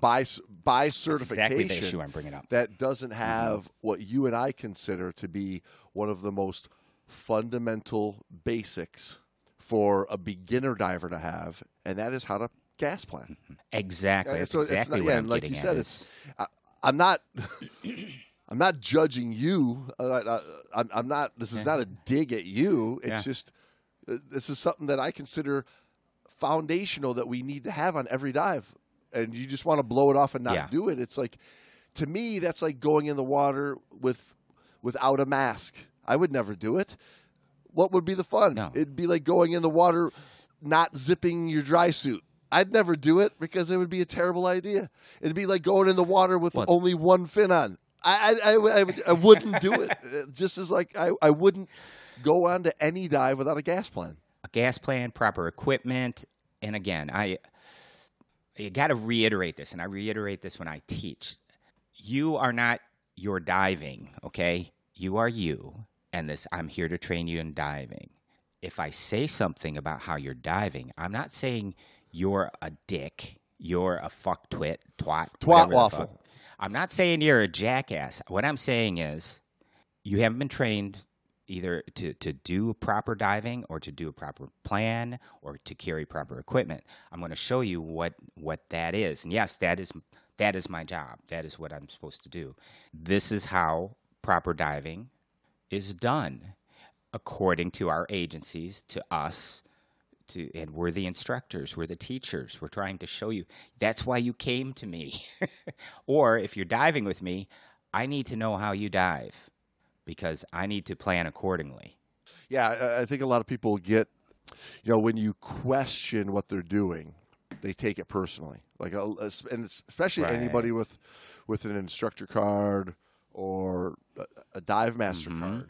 Speaker 1: by by
Speaker 2: That's
Speaker 1: certification.
Speaker 2: exactly the issue I'm bringing up.
Speaker 1: that doesn't mm-hmm. have what you and I consider to be one of the most fundamental basics for a beginner diver to have, and that is how to gas plan.
Speaker 2: Exactly. That's
Speaker 1: so it's
Speaker 2: exactly
Speaker 1: not-
Speaker 2: what
Speaker 1: yeah,
Speaker 2: I'm
Speaker 1: like
Speaker 2: getting
Speaker 1: you
Speaker 2: at.
Speaker 1: said,
Speaker 2: is-
Speaker 1: I, I'm not. I'm not judging you. Uh, I, I'm, I'm not. This is not a dig at you. It's
Speaker 2: Yeah.
Speaker 1: just uh, this is something that I consider foundational that we need to have on every dive. And you just want to blow it off and not
Speaker 2: Yeah.
Speaker 1: do it. It's like to me that's like going in the water with without a mask. I would never do it. What would be the fun?
Speaker 2: No.
Speaker 1: It'd be like going in the water not zipping your dry suit. I'd never do it because it would be a terrible idea. It'd be like going in the water with
Speaker 2: it's-
Speaker 1: only one fin on. I I, I, I, I wouldn't do it. Uh, Just as like I, I wouldn't go on to any dive without a gas plan.
Speaker 2: a gas plan, proper equipment, and again, I you got to reiterate this, and I reiterate this when I teach. You are not your diving, okay? You are you, and this I'm here to train you in diving. If I say something about how you're diving, I'm not saying you're a dick, you're a fuck twit, twat, the
Speaker 1: waffle.
Speaker 2: I'm not saying you're a jackass. What I'm saying is you haven't been trained either to, to do proper diving or to do a proper plan or to carry proper equipment. I'm going to show you what what that is. And yes, that is that is my job. That is what I'm supposed to do. This is how proper diving is done according to our agencies, to us, to and we're the instructors, we're the teachers. We're trying to show you. That's why you came to me. or if you're diving with me, I need to know how you dive because I need to plan accordingly.
Speaker 1: Yeah, I, think a lot of people get, you know, when you question what they're doing, they take it personally. Like, uh, and especially
Speaker 2: Right.
Speaker 1: anybody with with an instructor card or a, dive master
Speaker 2: Mhm.
Speaker 1: card,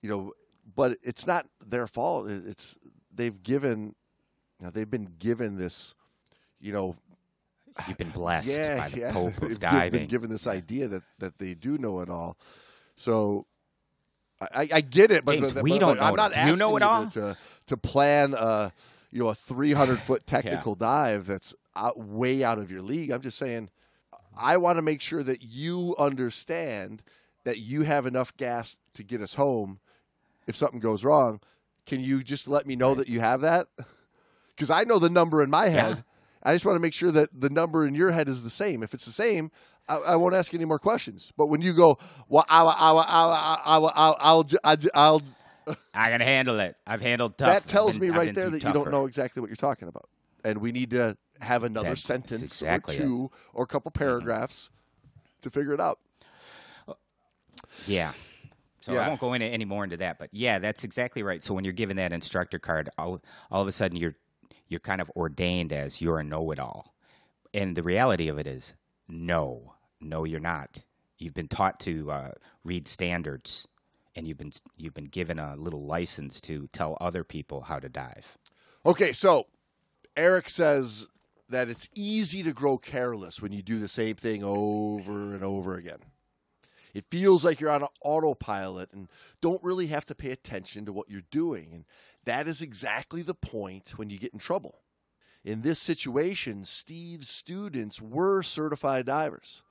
Speaker 1: you know. But it's not their fault. It's they've given, you know, they've been given this, you know,
Speaker 2: You've been blessed
Speaker 1: yeah,
Speaker 2: by the
Speaker 1: yeah.
Speaker 2: Pope
Speaker 1: They've
Speaker 2: of diving.
Speaker 1: Been given this idea that that they do know it all. So I, I- get it, but,
Speaker 2: James,
Speaker 1: but-
Speaker 2: we
Speaker 1: but-
Speaker 2: don't
Speaker 1: but I'm
Speaker 2: know
Speaker 1: not.
Speaker 2: Do you know it
Speaker 1: to-
Speaker 2: all?
Speaker 1: to to plan a you know a 300 foot technical dive that's out, way out of your league. I'm just saying I want to make sure that you understand that you have enough gas to get us home if something goes wrong. Can you just let me know that you have that? Because I know the number in my head. I just want to make sure that the number in your head is the same. If it's the same, I, I won't ask any more questions. But when you go, well, I'll, I'll, I'll, I'll, I'll, I'll, I'll, I'll
Speaker 2: I can handle it. I've handled tough.
Speaker 1: that tells
Speaker 2: been-
Speaker 1: me right there that you don't know exactly what you're talking about, and we need to have another
Speaker 2: That's
Speaker 1: sentence
Speaker 2: exactly
Speaker 1: or
Speaker 2: it. Mm-hmm.
Speaker 1: two or a couple paragraphs to figure it out.
Speaker 2: Yeah. So
Speaker 1: Yeah.
Speaker 2: I won't go into any more into that, but yeah, that's exactly right. So when you're given that instructor card, all, all of a sudden you're you're kind of ordained as you're a know-it-all, and the reality of it is, no, no, you're not. You've been taught to uh, read standards, and you've been you've been given a little license to tell other people how to dive.
Speaker 1: Okay, so Eric says that it's easy to grow careless when you do the same thing over and over again. It feels like you're on an autopilot and don't really have to pay attention to what you're doing. And that is exactly the point when you get in trouble. In this situation, Steve's students were certified divers.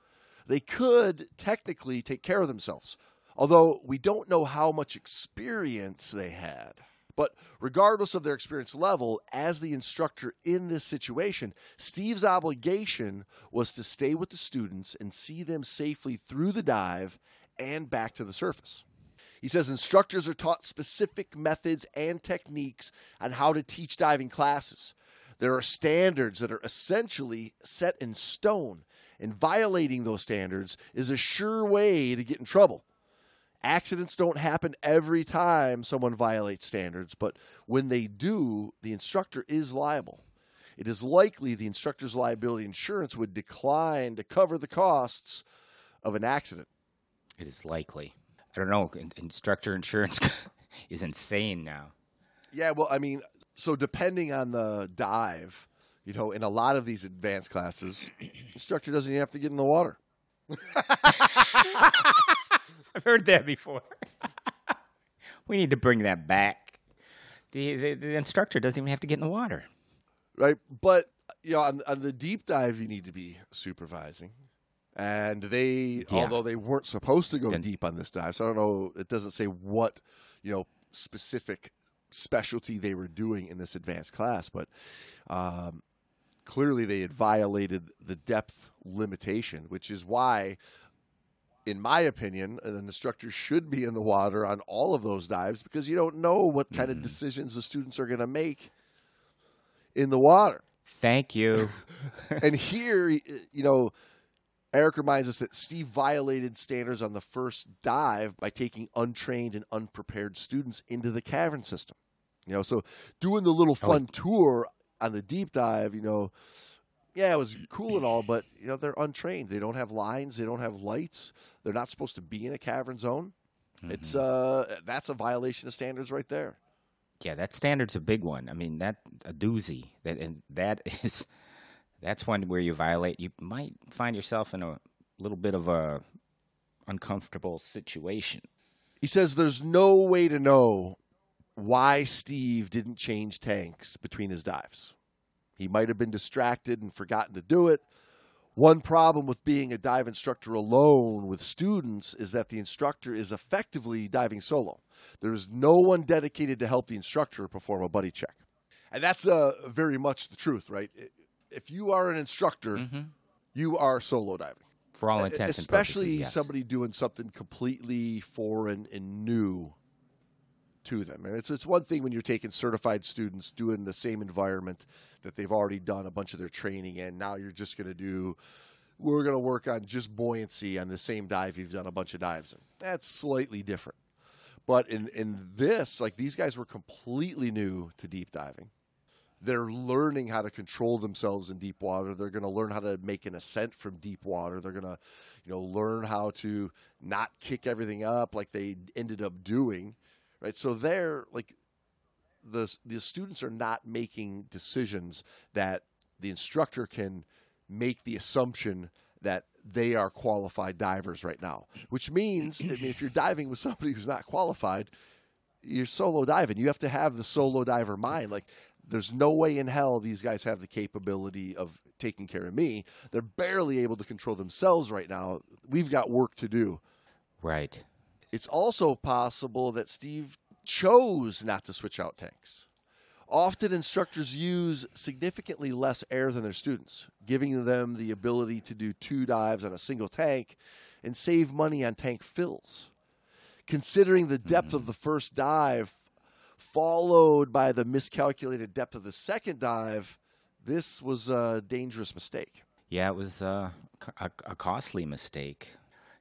Speaker 1: They could technically take care of themselves, although we don't know how much experience they had. But regardless of their experience level, as the instructor in this situation, Steve's obligation was to stay with the students and see them safely through the dive and back to the surface. He says instructors are taught specific methods and techniques on how to teach diving classes. There are standards that are essentially set in stone, and violating those standards is a sure way to get in trouble. Accidents don't happen every time someone violates standards, but when they do, the instructor is liable. It is likely the instructor's liability insurance would decline to cover the costs of an accident.
Speaker 2: It is likely. I don't know. in- Instructor insurance is insane now.
Speaker 1: Yeah, well, I mean, so depending on the dive, You know, in a lot of these advanced classes, instructor doesn't even have to get in the water.
Speaker 2: I've heard that before. we need to bring that back. The, the the instructor doesn't even have to get in the water.
Speaker 1: right? But you know, on, on the deep dive, you need to be supervising, and they,
Speaker 2: Yeah.
Speaker 1: although they weren't supposed to go
Speaker 2: And-
Speaker 1: deep on this dive, so I don't know. It doesn't say what you know specific specialty they were doing in this advanced class, but um, clearly they had violated the depth limitation, which is why. In my opinion, an instructor should be in the water on all of those dives because you don't know what kind of hmm. decisions the students are going to make in the water.
Speaker 2: Thank you.
Speaker 1: and here, you know, Eric reminds us that Steve violated standards on the first dive by taking untrained and unprepared students into the cavern system. You know, so doing the little
Speaker 2: Oh,
Speaker 1: fun tour on the deep dive, you know, yeah, it was cool and all, but you know, they're untrained. They don't have lines, they don't have lights. They're not supposed to be in a cavern zone. It's uh that's a violation of standards right there.
Speaker 2: Yeah, that standard's a big one. I mean, that a doozy. That and that is that's one where you violate. You might find yourself in a little bit of a uncomfortable situation.
Speaker 1: He says there's no way to know why Steve didn't change tanks between his dives. He might have been distracted and forgotten to do it. One problem with being a dive instructor alone with students is that the instructor is effectively diving solo. There is no one dedicated to help the instructor perform a buddy check. And that's uh, very much the truth, right? If you are an instructor, you are solo diving
Speaker 2: For all intents and purposes,
Speaker 1: especially
Speaker 2: yes.
Speaker 1: somebody doing something completely foreign and new to them. And it's it's one thing when you're taking certified students doing the same environment that they've already done a bunch of their training in. Now you're just going to do we're going to work on just buoyancy on the same dive you've done a bunch of dives in. That's slightly different. But in in this, like these guys were completely new to deep diving. They're learning how to control themselves in deep water. They're going to learn how to make an ascent from deep water. They're going to, you know, learn how to not kick everything up like they ended up doing, right? So they're like the the students are not making decisions that the instructor can make the assumption that they are qualified divers right now, which means I mean, if you're diving with somebody who's not qualified, you're solo diving. You have to have the solo diver mind. Like, there's no way in hell these guys have the capability of taking care of me. They're barely able to control themselves right now. We've got work to do.
Speaker 2: right.
Speaker 1: It's also possible that Steve chose not to switch out tanks. Often instructors use significantly less air than their students, giving them the ability to do two dives on a single tank and save money on tank fills. Considering the depth of the first dive, followed by the miscalculated depth of the second dive, this was a dangerous mistake.
Speaker 2: Yeah, it was uh, a, a costly mistake,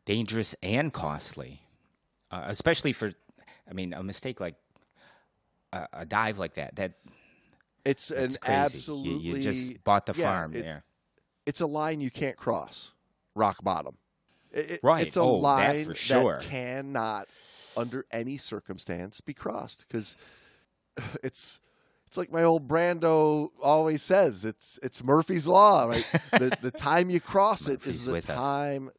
Speaker 2: dangerous and costly, uh, especially for, I mean, a mistake like a, a dive like that. That
Speaker 1: It's an
Speaker 2: crazy.
Speaker 1: Absolutely
Speaker 2: you, just bought the
Speaker 1: yeah,
Speaker 2: farm
Speaker 1: it-
Speaker 2: there.
Speaker 1: it's a line you can't cross. Rock bottom. It-
Speaker 2: Right.
Speaker 1: It's a
Speaker 2: Oh, that
Speaker 1: line
Speaker 2: for sure.
Speaker 1: that cannot, under any circumstance, be crossed because it's it's like my old Brando always says. It's it's Murphy's law, right? the the time you cross it is the
Speaker 2: with us.
Speaker 1: time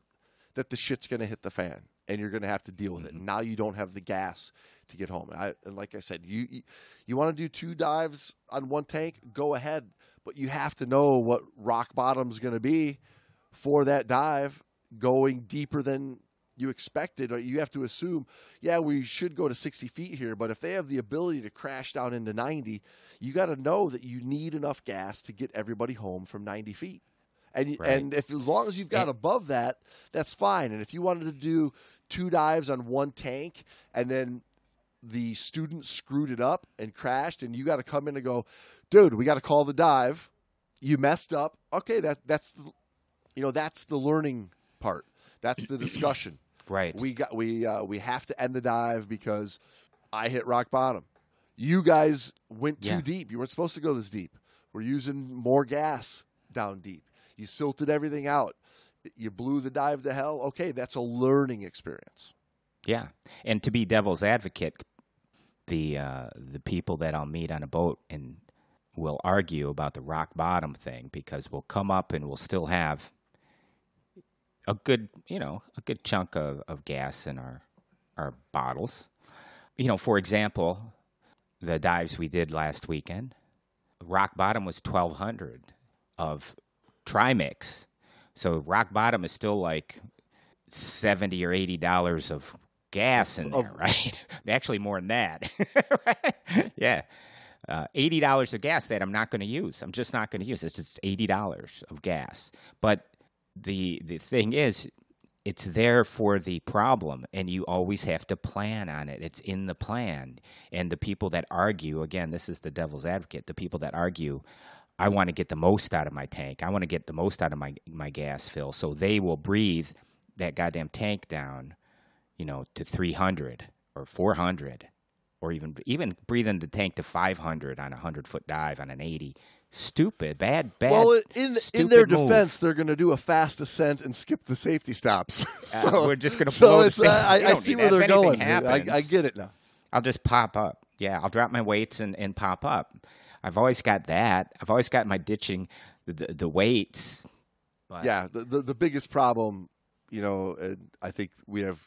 Speaker 1: that the shit's going to hit the fan, and you're going to have to deal with it.
Speaker 2: Mm-hmm.
Speaker 1: Now you don't have the gas to get home. I, and like I said, you you, you want to do two dives on one tank, go ahead, but you have to know what rock bottom's going to be for that dive, going deeper than you expected. Or you have to assume, yeah, we should go to 60 feet here, but if they have the ability to crash down into 90, you got to know that you need enough gas to get everybody home from 90 feet. And
Speaker 2: Right.
Speaker 1: and if as long as you've got
Speaker 2: And-
Speaker 1: above that, that's fine. And if you wanted to do two dives on one tank and then the student screwed it up and crashed and you got to come in and go, "Dude, we got to call the dive. You messed up." Okay, that that's the, you know, that's the learning part. That's the discussion.
Speaker 2: Right.
Speaker 1: We got we uh, we have to end the dive because I hit rock bottom. You guys went too
Speaker 2: Yeah.
Speaker 1: deep. You weren't supposed to go this deep. We're using more gas down deep. You silted everything out. You blew the dive to hell. Okay, that's a learning experience.
Speaker 2: Yeah, and to be devil's advocate, the uh, the people that I'll meet on a boat, and will argue about the rock bottom thing because we'll come up and we'll still have a good, you know, a good chunk of, of gas in our our bottles. You know, for example, the dives we did last weekend, rock bottom was twelve hundred of trimix. So rock bottom is still like seventy or eighty dollars of gas in there, right? Actually, more than that. yeah. Uh, eighty dollars of gas that I'm not going to use. I'm just not going to use. It's just eighty dollars of gas. But the the thing is, it's there for the problem, and you always have to plan on it. It's in the plan. And the people that argue, again, this is the devil's advocate. The people that argue, I want to get the most out of my tank. I want to get the most out of my my gas fill. So they will breathe that goddamn tank down, you know, to 300 or 400 or even even breathing the tank to 500 on a 100 foot dive on an 80 stupid bad bad
Speaker 1: well, in in their
Speaker 2: move.
Speaker 1: defense, they're going to do a fast ascent and skip the safety stops.
Speaker 2: Uh,
Speaker 1: so
Speaker 2: we're just going to
Speaker 1: so it's, uh, I, I see where
Speaker 2: that.
Speaker 1: they're going. I, I get it now.
Speaker 2: I'll just pop up. Yeah, I'll drop my weights and, and pop up. I've always got that. I've always got my ditching the, the, the weights. But
Speaker 1: Yeah, the, the the biggest problem, you know, and I think we have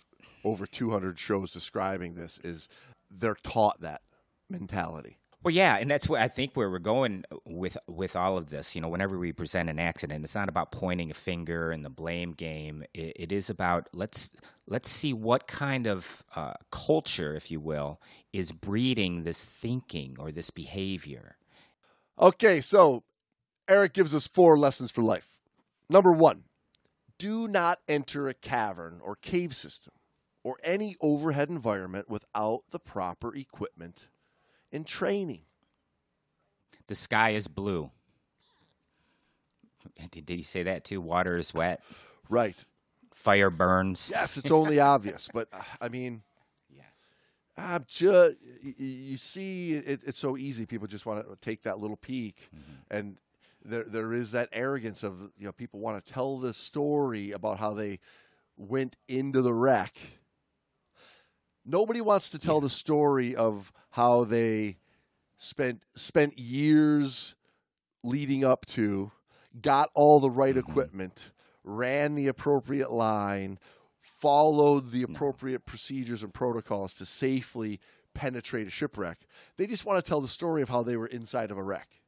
Speaker 1: over 200 shows describing this is they're taught that mentality.
Speaker 2: Well, yeah, and that's what I think where we're going with with all of this. You know, whenever we present an accident, it's not about pointing a finger and the blame game. It, it is about let's let's see what kind of uh, culture, if you will, is breeding this thinking or this behavior.
Speaker 1: Okay, so Eric gives us four lessons for life. Number one, do not enter a cavern or cave system or any overhead environment without the proper equipment and training.
Speaker 2: The sky is blue. Did, did he say that too? Water is wet.
Speaker 1: Right.
Speaker 2: Fire burns.
Speaker 1: Yes, it's only obvious, but uh, I mean. I'm just you see it, it's so easy. People just want to take that little peek, mm-hmm. and there there is that arrogance of you know people want to tell the story about how they went into the wreck. Nobody wants to tell the story of how they spent spent years leading up to, got all the right mm-hmm. equipment, ran the appropriate line, followed the appropriate procedures and protocols to safely penetrate a shipwreck. They just want to tell the story of how they were inside of a wreck.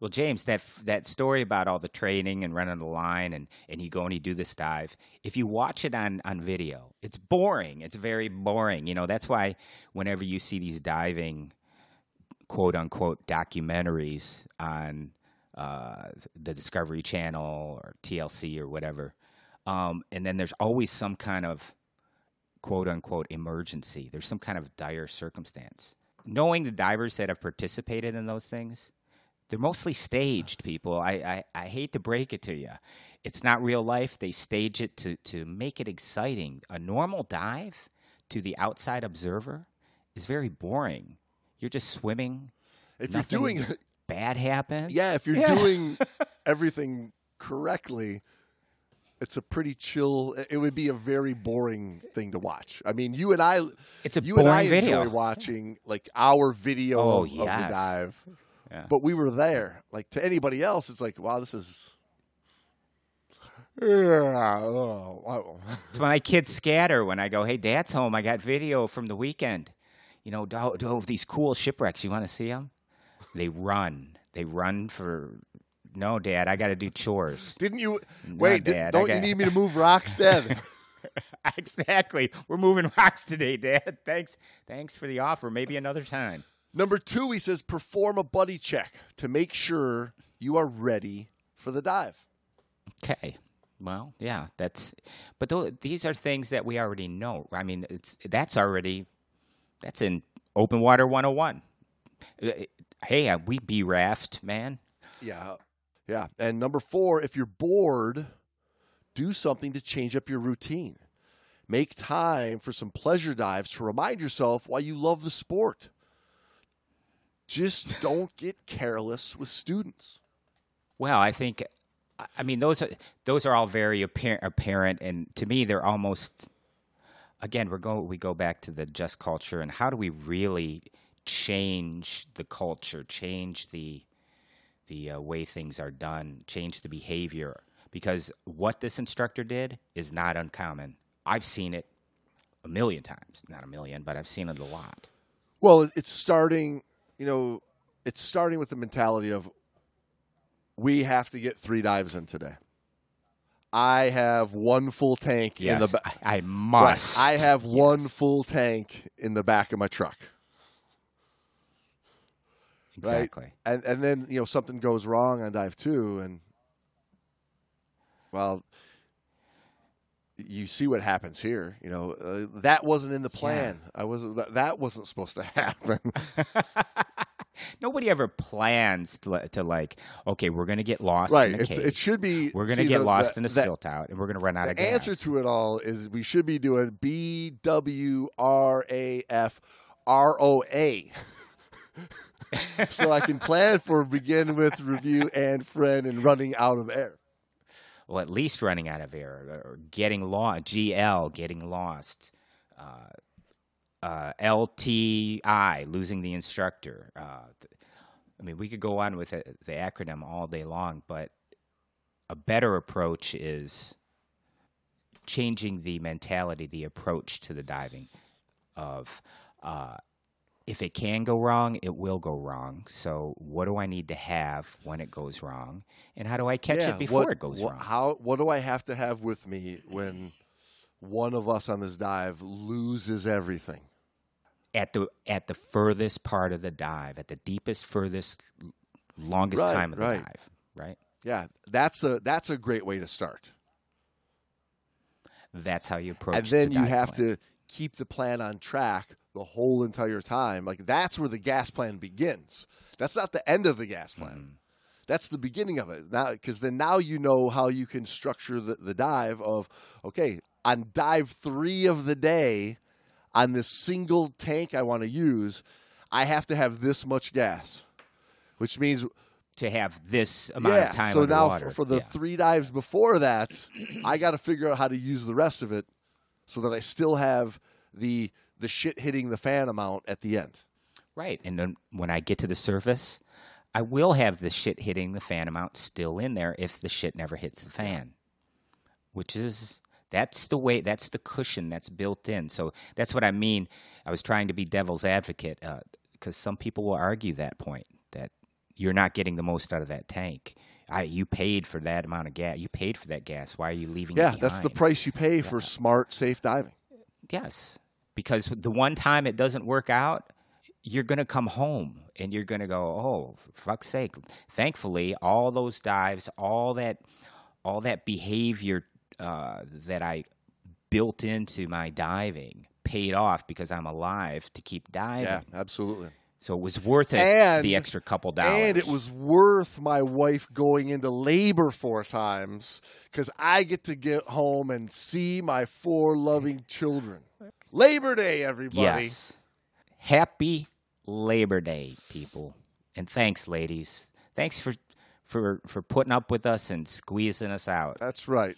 Speaker 2: Well, James, that that story about all the training and running the line and, and you go and you do this dive, if you watch it on, on video, it's boring. It's very boring. You know, that's why whenever you see these diving quote unquote documentaries on uh, the Discovery Channel or TLC or whatever, um, and then there's always some kind of quote unquote emergency. There's some kind of dire circumstance. Knowing the divers that have participated in those things, they're mostly staged people. I, I, I hate to break it to you. It's not real life. They stage it to, to make it exciting. A normal dive to the outside observer is very boring. You're just swimming.
Speaker 1: If you're doing
Speaker 2: bad happens.
Speaker 1: yeah, if you're
Speaker 2: Yeah.
Speaker 1: doing everything correctly, it's a pretty chill. It would be a very boring thing to watch. I mean, you and I,
Speaker 2: It's a
Speaker 1: you and I
Speaker 2: boring video.
Speaker 1: enjoy watching like our video
Speaker 2: Oh,
Speaker 1: of, of the dive,
Speaker 2: Yeah.
Speaker 1: but we were there. Like to anybody else, it's like, wow, this is. Yeah, oh, wow.
Speaker 2: It's when my kids scatter when I go, "Hey, Dad's home. I got video from the weekend. You know, dove these cool shipwrecks. You want to see them?" They run. They run for. No, Dad, I got to do chores.
Speaker 1: Didn't you
Speaker 2: No,
Speaker 1: wait? did-
Speaker 2: Dad,
Speaker 1: don't
Speaker 2: I
Speaker 1: you need me to move rocks, Dad?
Speaker 2: exactly. We're moving rocks today, Dad. Thanks. Thanks for the offer. Maybe another time.
Speaker 1: Number two, he says perform a buddy check to make sure you are ready for the dive.
Speaker 2: Okay. Well, yeah, that's. But tho- these are things that we already know. I mean, it's that's already. That's in open water 101. Uh, Hey, uh, we B raft, man.
Speaker 1: Yeah. Yeah. And number four, if you're bored, do something to change up your routine. Make time for some pleasure dives to remind yourself why you love the sport. Just don't get careless with students.
Speaker 2: Well, I think, I- mean, those are those are all very apparent, apparent, and to me, they're almost. Again, we're going. we go back to the just culture, and how do we really change the culture, change the the uh, way things are done, change the behavior. Because what this instructor did is not uncommon. I've seen it a million times, not a million, but I've seen it a lot.
Speaker 1: Well, it's starting, you know, it's starting with the mentality of we have to get three dives in today. I have one full tank in the back.
Speaker 2: I, I must.
Speaker 1: I have one full tank in the back of my truck. Right?
Speaker 2: Exactly.
Speaker 1: And and then, you know, something goes wrong on dive 2 and well you see what happens here, you know, uh, that wasn't in the plan. I wasn't that, that wasn't supposed to happen.
Speaker 2: Nobody ever plans to, to like, okay, we're going to get lost
Speaker 1: right.
Speaker 2: in a
Speaker 1: It's,
Speaker 2: cave.
Speaker 1: it should be
Speaker 2: we're going to get
Speaker 1: the-
Speaker 2: lost
Speaker 1: the-
Speaker 2: in a
Speaker 1: the-
Speaker 2: silt out, and we're going to run out of gas.
Speaker 1: The answer to it all is we should be doing B W R A F R O A. so I can plan for begin with, review, and friend, and running out of air.
Speaker 2: well, at least running out of air or getting lost. GL, getting lost. Uh, uh, LTI, losing the instructor. Uh, I mean, we could go on with it, the acronym all day long, but a better approach is changing the mentality, the approach to the diving of uh, if it can go wrong, it will go wrong. So, what do I need to have when it goes wrong? And how do I catch
Speaker 1: Yeah,
Speaker 2: it before
Speaker 1: what-
Speaker 2: it goes
Speaker 1: what-
Speaker 2: wrong?
Speaker 1: How? What do I have to have with me when one of us on this dive loses everything?
Speaker 2: at the at the furthest part of the dive, at the deepest, furthest, longest
Speaker 1: Right,
Speaker 2: time of the dive, right?
Speaker 1: Yeah, that's a that's a great way to start.
Speaker 2: That's how you approach. It.
Speaker 1: And then
Speaker 2: the
Speaker 1: you have
Speaker 2: plan.
Speaker 1: to keep the plan on track the whole entire time. Like that's where the gas plan begins. That's not the end of the gas plan.
Speaker 2: Mm-hmm.
Speaker 1: That's the beginning of it. Now, because then now you know how you can structure the, the dive of okay on dive three of the day on this single tank I want to use, I have to have this much gas, which means
Speaker 2: to have this amount
Speaker 1: yeah.
Speaker 2: of time
Speaker 1: so now for, for the
Speaker 2: Yeah.
Speaker 1: three dives before that, I got to figure out how to use the rest of it so that I still have the the shit hitting the fan amount at the end.
Speaker 2: right, and then when I get to the surface, I will have the shit hitting the fan amount still in there if the shit never hits the fan, which is that's the way that's the cushion that's built in. So that's what I mean. I was trying to be devil's advocate uh, because some people will argue that point that you're not getting the most out of that tank. I, you paid for that amount of gas. You paid for that gas. Why are you leaving? it
Speaker 1: Yeah, that's the price you pay for smart, safe diving.
Speaker 2: Yes, because the one time it doesn't work out, you're going to come home and you're going to go, "Oh, fuck's sake!" Thankfully, all those dives, all that, all that behavior uh, that I built into my diving paid off because I'm alive to keep diving.
Speaker 1: Yeah, absolutely.
Speaker 2: So it was worth it.
Speaker 1: And-
Speaker 2: the extra couple dollars.
Speaker 1: And it was worth my wife going into labor four times because I get to get home and see my four loving children. Labor Day, everybody.
Speaker 2: Yes. Happy Labor Day, people. And thanks, ladies. Thanks for for for putting up with us and squeezing us out
Speaker 1: That's right.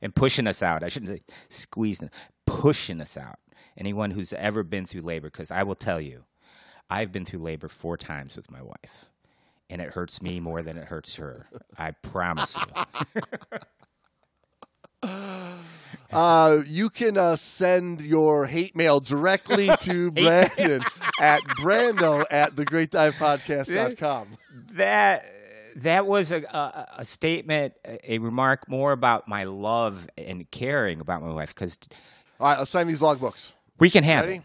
Speaker 2: and pushing us out. I shouldn't say squeezing, pushing us out. Anyone who's ever been through labor, because I will tell you, I've been through labor four times with my wife, and it hurts me more than it hurts her. I promise you.
Speaker 1: Uh, you can uh, send your hate mail directly to Brandon at brando at thegreatdivepodcast.com.
Speaker 2: that that was a, a, a statement, a, remark more about my love and caring about my wife because
Speaker 1: All right, let's sign these logbooks.
Speaker 2: we can have
Speaker 1: Ready?
Speaker 2: it.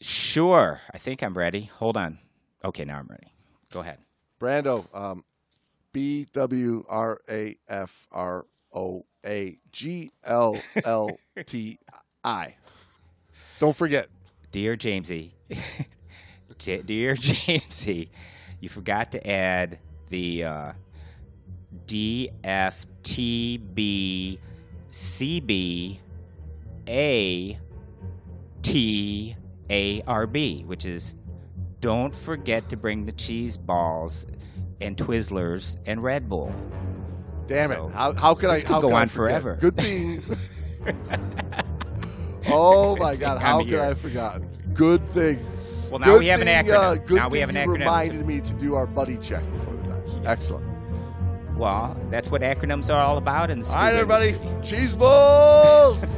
Speaker 2: Sure, I think I'm ready. Hold on. Okay, now I'm ready. Go ahead.
Speaker 1: Brando, um, B W R A F R O A G L L T I. Don't forget.
Speaker 2: Dear Jamesy, dear Jamesy, you forgot to add the uh, DFTBCBATARB, which is don't forget to bring the cheese balls and Twizzlers and Red Bull.
Speaker 1: Damn
Speaker 2: So,
Speaker 1: it. How, how could
Speaker 2: this
Speaker 1: I
Speaker 2: could
Speaker 1: how
Speaker 2: go
Speaker 1: could I
Speaker 2: on forever.
Speaker 1: Good thing. oh my God. How could I have forgotten? Good thing.
Speaker 2: Well, now
Speaker 1: good
Speaker 2: we have an acronym.
Speaker 1: Uh, good
Speaker 2: now we have an
Speaker 1: you
Speaker 2: acronym.
Speaker 1: reminded me to do our buddy check before the dice. Excellent.
Speaker 2: Well, that's what acronyms are all about in the
Speaker 1: All right, everybody, cheese balls.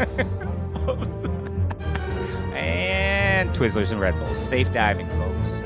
Speaker 2: and Twizzlers and Red Bulls. Safe diving, folks.